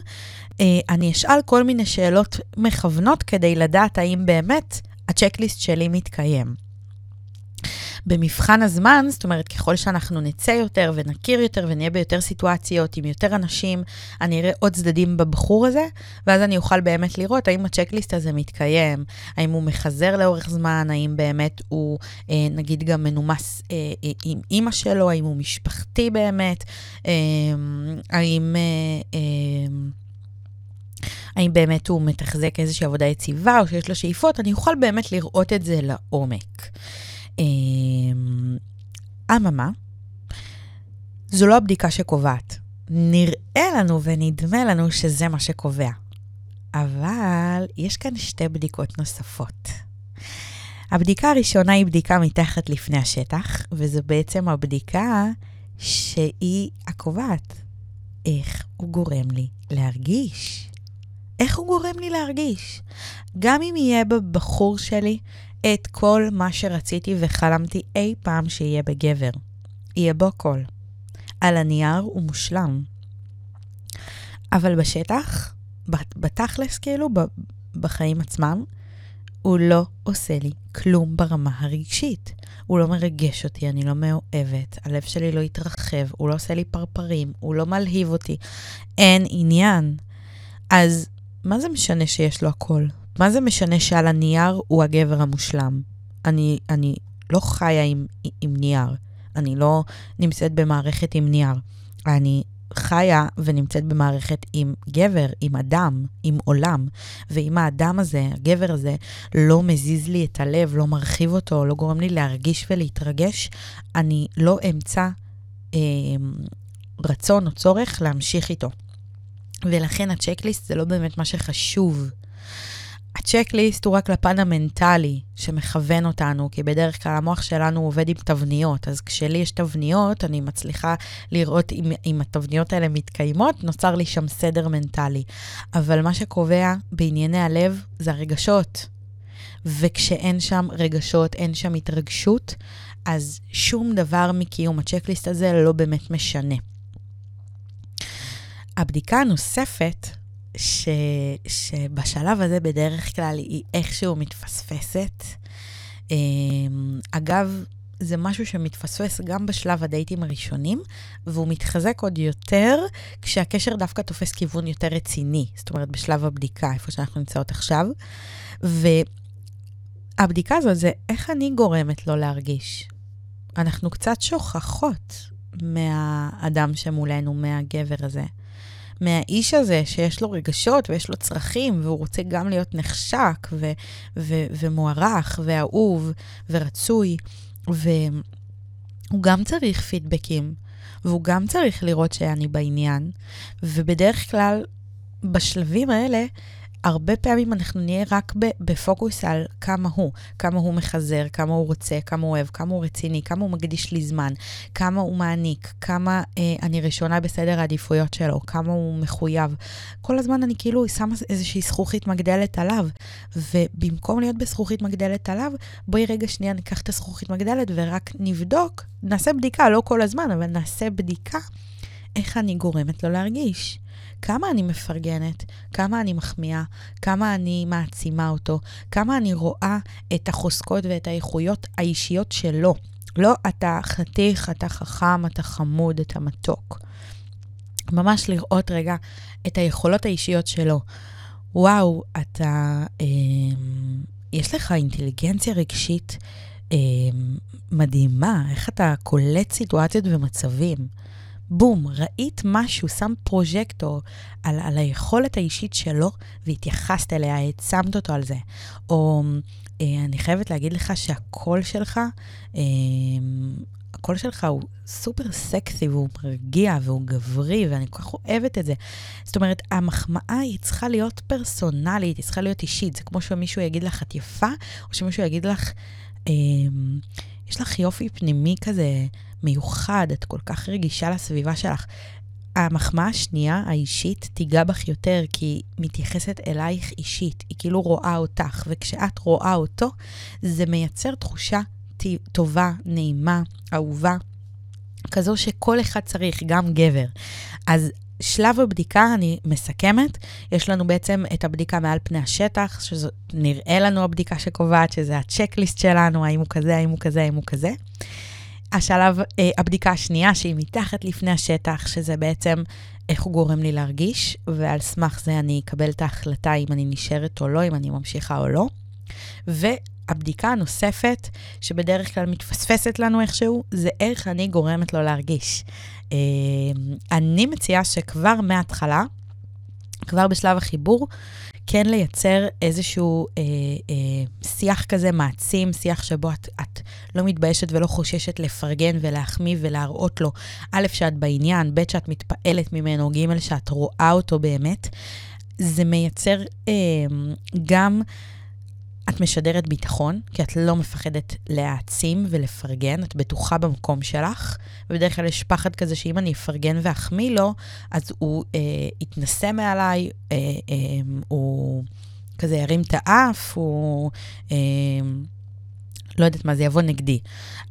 אני אשאל כל מיני שאלות מכוונות כדי לדעת האם באמת הצ'קליסט שלי מתקיים. במבחן הזמן, זאת אומרת, ככל שאנחנו נצא יותר ונכיר יותר ונהיה ביותר סיטואציות עם יותר אנשים, אני אראה עוד צדדים בבחור הזה, ואז אני אוכל באמת לראות האם הצ'קליסט הזה מתקיים, האם הוא מחזר לאורך זמן, האם באמת הוא, אה, נגיד, גם מנומס אה, אה עם אימא שלו, האם הוא משפחתי באמת, אה, האם... אה, אה, האם באמת הוא מתחזק איזושהי עבודה יציבה או שיש לו שאיפות, אני אוכל באמת לראות את זה לעומק. אמ, אממה, זו לא הבדיקה שקובעת. נראה לנו ונדמה לנו שזה מה שקובע. אבל יש כאן שתי בדיקות נוספות. הבדיקה הראשונה היא בדיקה מתחת לפני השטח, וזו בעצם הבדיקה שהיא הקובעת. איך הוא גורם לי להרגיש? איך הוא גורם לי להרגיש? גם אם יהיה בבחור שלי את כל מה שרציתי וחלמתי אי פעם שיהיה בגבר. יהיה בו כל. על הנייר הוא מושלם. אבל בשטח, בתכלס כאילו, בחיים עצמם, הוא לא עושה לי כלום ברמה הרגשית. הוא לא מרגש אותי, אני לא מאוהבת, הלב שלי לא התרחב, הוא לא עושה לי פרפרים, הוא לא מלהיב אותי. אין עניין. אז מה זה משנה שיש לו הכל? מה זה משנה שעל הנייר הוא הגבר המושלם? אני, אני לא חיה עם, עם נייר. אני לא נמצאת במערכת עם נייר. אני חיה ונמצאת במערכת עם גבר, עם אדם, עם עולם. ואם האדם הזה, הגבר הזה, לא מזיז לי את הלב, לא מרחיב אותו, לא גורם לי להרגיש ולהתרגש, אני לא אמצא אה, רצון או צורך להמשיך איתו. ולכן הצ'קליסט זה לא באמת מה שחשוב. הצ'קליסט הוא רק לפן המנטלי שמכוון אותנו, כי בדרך כלל המוח שלנו עובד עם תבניות, אז כשלי יש תבניות, אני מצליחה לראות אם, אם התבניות האלה מתקיימות, נוצר לי שם סדר מנטלי. אבל מה שקובע בענייני הלב זה הרגשות. וכשאין שם רגשות, אין שם התרגשות, אז שום דבר מקיום הצ'קליסט הזה לא באמת משנה. הבדיקה הנוספת ש, שבשלב הזה בדרך כלל היא איכשהו מתפספסת. אמ, אגב, זה משהו שמתפספס גם בשלב הדייטים הראשונים, והוא מתחזק עוד יותר כשהקשר דווקא תופס כיוון יותר רציני, זאת אומרת, בשלב הבדיקה, איפה שאנחנו נמצאות עכשיו. והבדיקה הזאת זה איך אני גורמת לו להרגיש. אנחנו קצת שוכחות מהאדם שמולנו, מהגבר הזה. מהאיש הזה שיש לו רגשות ויש לו צרכים, והוא רוצה גם להיות נחשק ו- ו- ומוערך ואהוב ורצוי, והוא גם צריך פידבקים, והוא גם צריך לראות שאני בעניין, ובדרך כלל בשלבים האלה, הרבה פעמים אנחנו נהיה רק בפוקוס על כמה הוא, כמה הוא מחזר, כמה הוא רוצה, כמה הוא אוהב, כמה הוא רציני, כמה הוא מקדיש לי זמן, כמה הוא מעניק, כמה אה, אני ראשונה בסדר העדיפויות שלו, כמה הוא מחויב. כל הזמן אני כאילו שמה איזושהי זכוכית מגדלת עליו, ובמקום להיות בזכוכית מגדלת עליו, בואי רגע שנייה ניקח את הזכוכית מגדלת ורק נבדוק, נעשה בדיקה, לא כל הזמן, אבל נעשה בדיקה איך אני גורמת לו להרגיש. כמה אני מפרגנת, כמה אני מחמיאה, כמה אני מעצימה אותו, כמה אני רואה את החוזקות ואת האיכויות האישיות שלו. לא אתה חתיך, אתה חכם, אתה חמוד, אתה מתוק. ממש לראות רגע את היכולות האישיות שלו. וואו, אתה... אה, יש לך אינטליגנציה רגשית אה, מדהימה, איך אתה קולט סיטואציות ומצבים. בום, ראית משהו, שמת פרוז'קטור על, על היכולת האישית שלו והתייחסת אליה, העצמת אותו על זה. או אה, אני חייבת להגיד לך שהקול שלך, אה, הקול שלך הוא סופר סקסי והוא מרגיע והוא גברי, ואני כל כך אוהבת את זה. זאת אומרת, המחמאה היא צריכה להיות פרסונלית, היא צריכה להיות אישית. זה כמו שמישהו יגיד לך, את יפה, או שמישהו יגיד לך, אה, יש לך יופי פנימי כזה מיוחד, את כל כך רגישה לסביבה שלך. המחמאה השנייה, האישית, תיגע בך יותר, כי היא מתייחסת אלייך אישית, היא כאילו רואה אותך, וכשאת רואה אותו, זה מייצר תחושה טובה, נעימה, אהובה, כזו שכל אחד צריך, גם גבר. אז שלב הבדיקה, אני מסכמת, יש לנו בעצם את הבדיקה מעל פני השטח, שזו נראה לנו הבדיקה שקובעת, שזה הצ'קליסט שלנו, האם הוא כזה, האם הוא כזה, האם הוא כזה. השלב, אה, הבדיקה השנייה, שהיא מתחת לפני השטח, שזה בעצם איך הוא גורם לי להרגיש, ועל סמך זה אני אקבל את ההחלטה אם אני נשארת או לא, אם אני ממשיכה או לא. והבדיקה הנוספת, שבדרך כלל מתפספסת לנו איכשהו, זה איך אני גורמת לו להרגיש. אה, אני מציעה שכבר מההתחלה, כבר בשלב החיבור, כן לייצר איזשהו אה, אה, שיח כזה מעצים, שיח שבו את, את לא מתביישת ולא חוששת לפרגן ולהחמיא ולהראות לו, א', שאת בעניין, ב', שאת מתפעלת ממנו, ג', שאת רואה אותו באמת. זה מייצר אה, גם... את משדרת ביטחון, כי את לא מפחדת להעצים ולפרגן, את בטוחה במקום שלך, ובדרך כלל יש פחד כזה שאם אני אפרגן ואחמיא לו, אז הוא אה, יתנשא מעליי, אה, אה, הוא כזה ירים את האף, הוא... אה, לא יודעת מה, זה יבוא נגדי.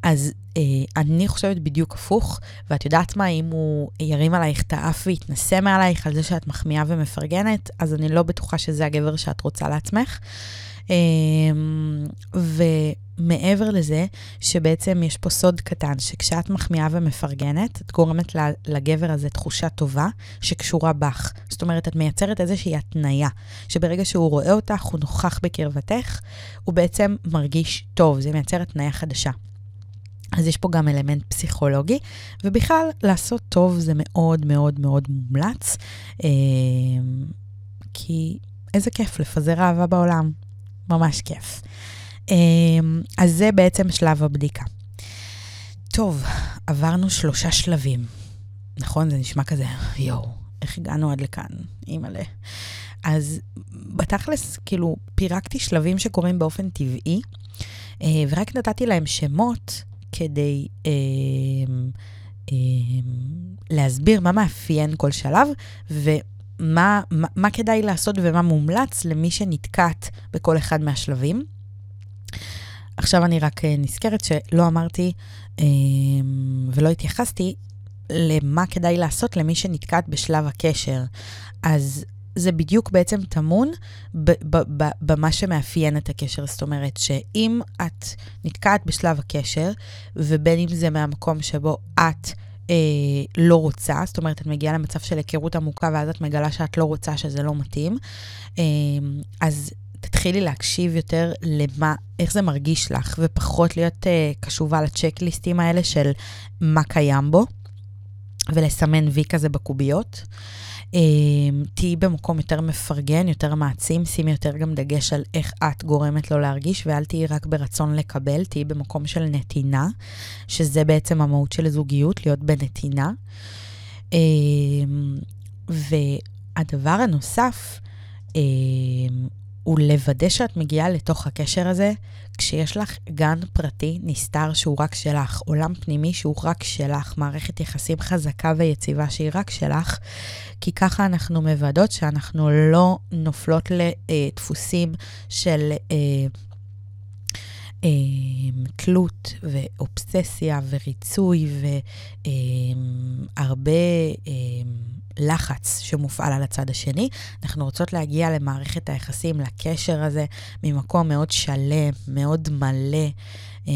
אז אה, אני חושבת בדיוק הפוך, ואת יודעת מה, אם הוא ירים עלייך את האף ויתנשא מעלייך על זה שאת מחמיאה ומפרגנת, אז אני לא בטוחה שזה הגבר שאת רוצה לעצמך. אמ, ומעבר לזה, שבעצם יש פה סוד קטן, שכשאת מחמיאה ומפרגנת, את גורמת לגבר הזה תחושה טובה שקשורה בך. זאת אומרת, את מייצרת איזושהי התניה, שברגע שהוא רואה אותך, הוא נוכח בקרבתך, הוא בעצם מרגיש טוב, זה מייצר התניה חדשה. אז יש פה גם אלמנט פסיכולוגי, ובכלל, לעשות טוב זה מאוד מאוד מאוד מומלץ, אמ, כי איזה כיף לפזר אהבה בעולם. ממש כיף. אמ, אז זה בעצם שלב הבדיקה. טוב, עברנו שלושה שלבים. נכון? זה נשמע כזה, יואו, איך הגענו עד לכאן? אימא'לה. אז בתכלס, כאילו, פירקתי שלבים שקורים באופן טבעי, אה, ורק נתתי להם שמות כדי אה, אה, להסביר מה מאפיין כל שלב, ו... מה, מה, מה כדאי לעשות ומה מומלץ למי שנתקעת בכל אחד מהשלבים. עכשיו אני רק אה, נזכרת שלא אמרתי אה, ולא התייחסתי למה כדאי לעשות למי שנתקעת בשלב הקשר. אז זה בדיוק בעצם טמון במה שמאפיין את הקשר. זאת אומרת, שאם את נתקעת בשלב הקשר, ובין אם זה מהמקום שבו את אה, לא רוצה, זאת אומרת, את מגיעה למצב של היכרות עמוקה, ואז את מגלה שאת לא רוצה, שזה לא מתאים. אה, אז תתחילי להקשיב יותר למה, איך זה מרגיש לך, ופחות להיות אה, קשובה לצ'קליסטים האלה של מה קיים בו, ולסמן וי כזה בקוביות. אמ, תהיי במקום יותר מפרגן, יותר מעצים, שימי יותר גם דגש על איך את גורמת לו להרגיש, ואל תהיי רק ברצון לקבל, תהיי במקום של נתינה, שזה בעצם המהות של זוגיות, להיות בנתינה. אמ, והדבר הנוסף, אמ, הוא לוודא שאת מגיעה לתוך הקשר הזה כשיש לך גן פרטי נסתר שהוא רק שלך, עולם פנימי שהוא רק שלך, מערכת יחסים חזקה ויציבה שהיא רק שלך, כי ככה אנחנו מוודאות שאנחנו לא נופלות לדפוסים של... אה, אה, תלות ואובססיה וריצוי והרבה אה, לחץ שמופעל על הצד השני. אנחנו רוצות להגיע למערכת היחסים, לקשר הזה, ממקום מאוד שלם, מאוד מלא. אה,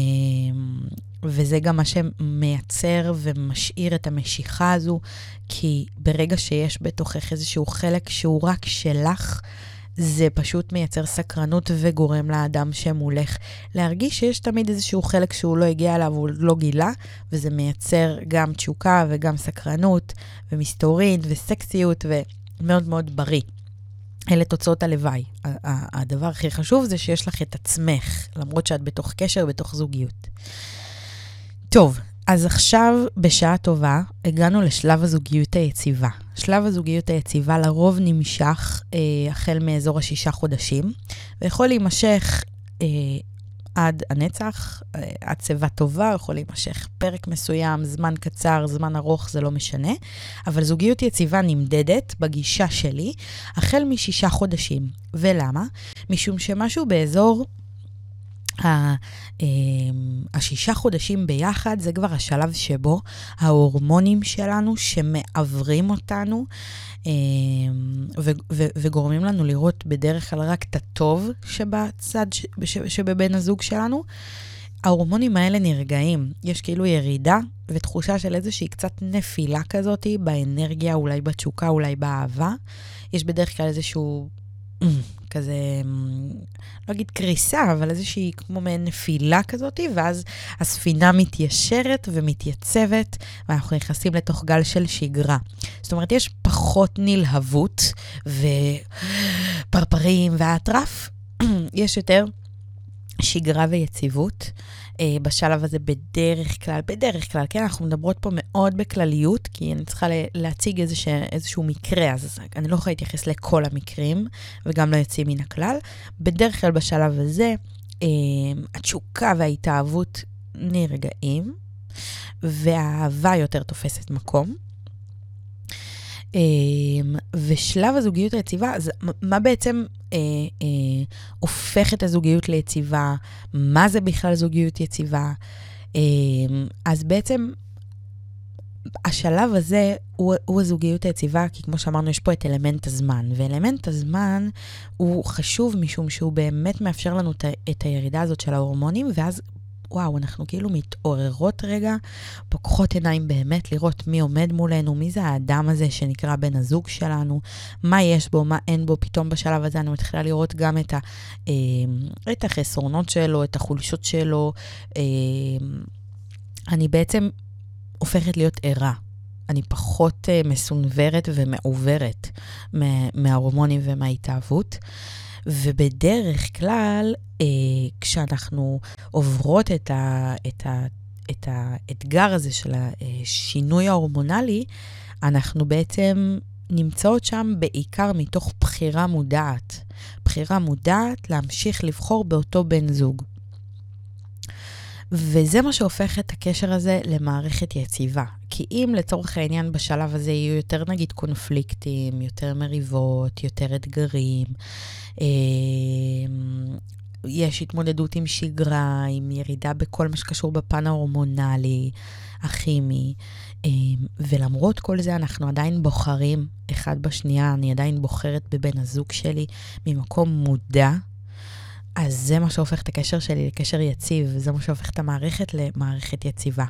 וזה גם מה שמייצר ומשאיר את המשיכה הזו, כי ברגע שיש בתוכך איזשהו חלק שהוא רק שלך, זה פשוט מייצר סקרנות וגורם לאדם שמולך להרגיש שיש תמיד איזשהו חלק שהוא לא הגיע אליו, הוא לא גילה, וזה מייצר גם תשוקה וגם סקרנות ומסתורין וסקסיות ומאוד מאוד בריא. אלה תוצאות הלוואי. הדבר הכי חשוב זה שיש לך את עצמך, למרות שאת בתוך קשר, בתוך זוגיות. טוב, אז עכשיו, בשעה טובה, הגענו לשלב הזוגיות היציבה. שלב הזוגיות היציבה לרוב נמשך אה, החל מאזור השישה חודשים, ויכול להימשך אה, עד הנצח, אה, עד שיבה טובה, יכול להימשך פרק מסוים, זמן קצר, זמן ארוך, זה לא משנה, אבל זוגיות יציבה נמדדת, בגישה שלי, החל משישה חודשים. ולמה? משום שמשהו באזור השישה חודשים ביחד זה כבר השלב שבו ההורמונים שלנו שמעוורים אותנו אמ, וגורמים לנו לראות בדרך כלל רק את הטוב שבצד, שבבן הזוג שלנו, ההורמונים האלה נרגעים. יש כאילו ירידה ותחושה של איזושהי קצת נפילה כזאת באנרגיה, אולי בתשוקה, אולי באהבה. יש בדרך כלל איזשהו כזה, לא אגיד קריסה, אבל איזושהי כמו מעין נפילה כזאת, ואז הספינה מתיישרת ומתייצבת, ואנחנו נכנסים לתוך גל של שגרה. זאת אומרת, יש פחות נלהבות ופרפרים ואטרף, [clears throat] יש יותר שגרה ויציבות. אה, בשלב הזה בדרך כלל, בדרך כלל, כן, אנחנו מדברות פה מאוד בכלליות, כי אני צריכה להציג איזשה, איזשהו מקרה, אז אני לא יכולה להתייחס לכל המקרים, וגם לא יוצאים מן הכלל. בדרך כלל בשלב הזה, אה, התשוקה וההתאהבות נרגעים, והאהבה יותר תופסת מקום. אמ, ושלב הזוגיות היציבה, אז מה בעצם אה, אה, הופך את הזוגיות ליציבה? מה זה בכלל זוגיות יציבה? אה, אז בעצם השלב הזה הוא, הוא הזוגיות היציבה, כי כמו שאמרנו, יש פה את אלמנט הזמן. ואלמנט הזמן הוא חשוב משום שהוא באמת מאפשר לנו את הירידה הזאת של ההורמונים, ואז וואו, אנחנו כאילו מתעוררות רגע, פוקחות עיניים באמת לראות מי עומד מולנו, מי זה האדם הזה שנקרא בן הזוג שלנו, מה יש בו, מה אין בו. פתאום בשלב הזה אני מתחילה לראות גם את, ה, אה, את החסרונות שלו, את החולשות שלו. אה, אני בעצם הופכת להיות ערה. אני פחות uh, מסונוורת ומעוברת מההורמונים ומההתאהבות. ובדרך כלל, אה, כשאנחנו עוברות את, ה, את, ה, את האתגר הזה של השינוי ההורמונלי, אנחנו בעצם נמצאות שם בעיקר מתוך בחירה מודעת. בחירה מודעת להמשיך לבחור באותו בן זוג. וזה מה שהופך את הקשר הזה למערכת יציבה. כי אם לצורך העניין בשלב הזה יהיו יותר נגיד קונפליקטים, יותר מריבות, יותר אתגרים, אה, יש התמודדות עם שגרה, עם ירידה בכל מה שקשור בפן ההורמונלי, הכימי, אה, ולמרות כל זה אנחנו עדיין בוחרים אחד בשנייה, אני עדיין בוחרת בבן הזוג שלי ממקום מודע. אז זה מה שהופך את הקשר שלי לקשר יציב, זה מה שהופך את המערכת למערכת יציבה.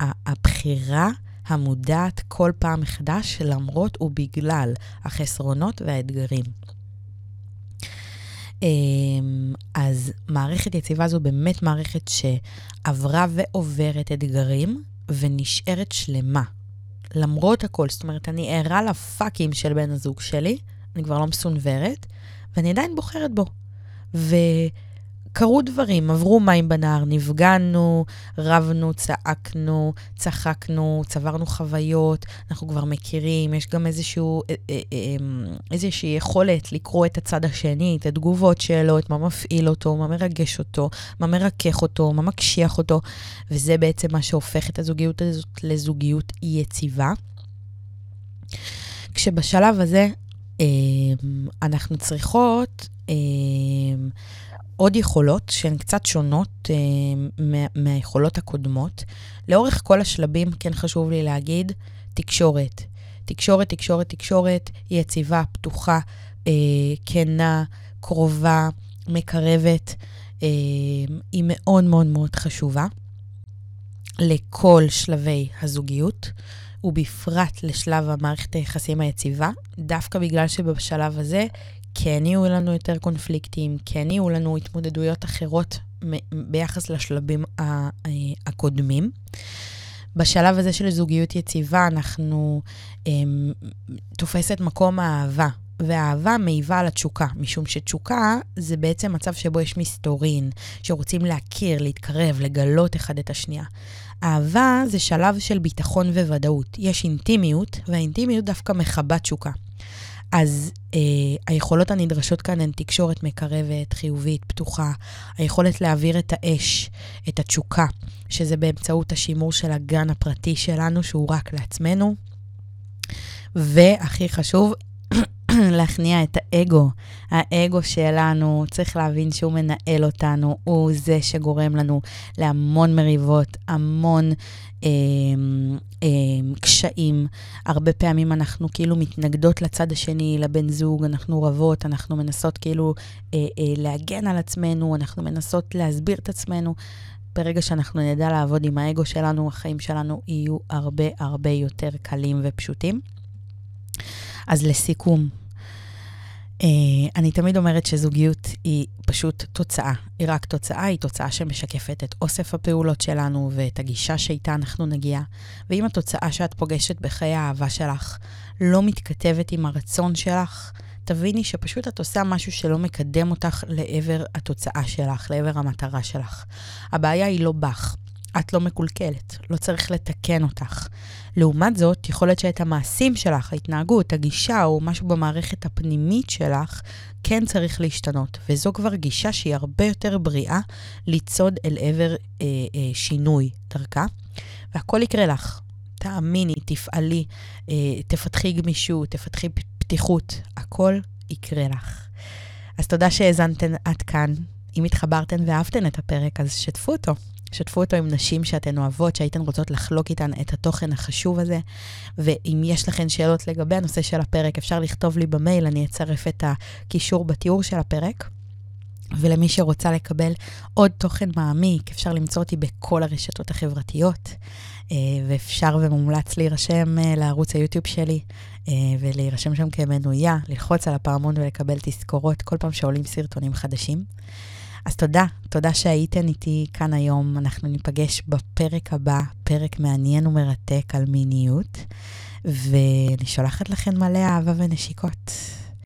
הבחירה המודעת כל פעם מחדש, למרות ובגלל החסרונות והאתגרים. אמ, אז מערכת יציבה זו באמת מערכת שעברה ועוברת אתגרים ונשארת שלמה. למרות הכל, זאת אומרת, אני ערה לפאקים של בן הזוג שלי, אני כבר לא מסונוורת, ואני עדיין בוחרת בו. וקרו דברים, עברו מים בנהר, נפגענו, רבנו, צעקנו, צחקנו, צברנו חוויות, אנחנו כבר מכירים, יש גם איזשהו, אה, אה, אה, איזושהי יכולת לקרוא את הצד השני, את התגובות שלו, את מה מפעיל אותו, מה מרגש אותו, מה מרכך אותו, מה מקשיח אותו, וזה בעצם מה שהופך את הזוגיות הזאת לזוגיות יציבה. כשבשלב הזה אנחנו צריכות אמ, עוד יכולות שהן קצת שונות מה, מהיכולות הקודמות. לאורך כל השלבים, כן חשוב לי להגיד, תקשורת. תקשורת, תקשורת, תקשורת, יציבה, פתוחה, אה, כנה, קרובה, מקרבת, אה, היא מאוד מאוד מאוד חשובה לכל שלבי הזוגיות, ובפרט לשלב המערכת היחסים היציבה, דווקא בגלל שבשלב הזה כן יהיו לנו יותר קונפליקטים, כן יהיו לנו התמודדויות אחרות ביחס לשלבים הקודמים. בשלב הזה של זוגיות יציבה, אנחנו הם, תופסת מקום האהבה, והאהבה מעיבה על התשוקה, משום שתשוקה זה בעצם מצב שבו יש מסתורין, שרוצים להכיר, להתקרב, לגלות אחד את השנייה. אהבה זה שלב של ביטחון וודאות. יש אינטימיות, והאינטימיות דווקא מכבה תשוקה. אז אה, היכולות הנדרשות כאן הן תקשורת מקרבת, חיובית, פתוחה, היכולת להעביר את האש, את התשוקה, שזה באמצעות השימור של הגן הפרטי שלנו, שהוא רק לעצמנו. והכי חשוב, [clears throat] להכניע את האגו. האגו שלנו, צריך להבין שהוא מנהל אותנו, הוא זה שגורם לנו להמון מריבות, המון אה, אה, קשיים. הרבה פעמים אנחנו כאילו מתנגדות לצד השני, לבן זוג, אנחנו רבות, אנחנו מנסות כאילו אה, אה, להגן על עצמנו, אנחנו מנסות להסביר את עצמנו. ברגע שאנחנו נדע לעבוד עם האגו שלנו, החיים שלנו יהיו הרבה הרבה יותר קלים ופשוטים. אז לסיכום, אני תמיד אומרת שזוגיות היא פשוט תוצאה, היא רק תוצאה, היא תוצאה שמשקפת את אוסף הפעולות שלנו ואת הגישה שאיתה אנחנו נגיע. ואם התוצאה שאת פוגשת בחיי האהבה שלך לא מתכתבת עם הרצון שלך, תביני שפשוט את עושה משהו שלא מקדם אותך לעבר התוצאה שלך, לעבר המטרה שלך. הבעיה היא לא בך, את לא מקולקלת, לא צריך לתקן אותך. לעומת זאת, יכול להיות שאת המעשים שלך, ההתנהגות, הגישה או משהו במערכת הפנימית שלך, כן צריך להשתנות. וזו כבר גישה שהיא הרבה יותר בריאה לצעוד אל עבר אה, אה, שינוי דרכה, והכל יקרה לך. תאמיני, תפעלי, אה, תפתחי גמישות, תפתחי פתיחות, הכל יקרה לך. אז תודה שהאזנתן עד כאן. אם התחברתן ואהבתן את הפרק, אז שתפו אותו. שתפו אותו עם נשים שאתן אוהבות, שהייתן רוצות לחלוק איתן את התוכן החשוב הזה. ואם יש לכן שאלות לגבי הנושא של הפרק, אפשר לכתוב לי במייל, אני אצרף את הקישור בתיאור של הפרק. ולמי שרוצה לקבל עוד תוכן מעמיק, אפשר למצוא אותי בכל הרשתות החברתיות, אה, ואפשר ומומלץ להירשם אה, לערוץ היוטיוב שלי, אה, ולהירשם שם כמנויה, ללחוץ על הפעמון ולקבל תזכורות כל פעם שעולים סרטונים חדשים. אז תודה, תודה שהייתן איתי כאן היום. אנחנו ניפגש בפרק הבא, פרק מעניין ומרתק על מיניות, ואני שולחת לכם מלא אהבה ונשיקות.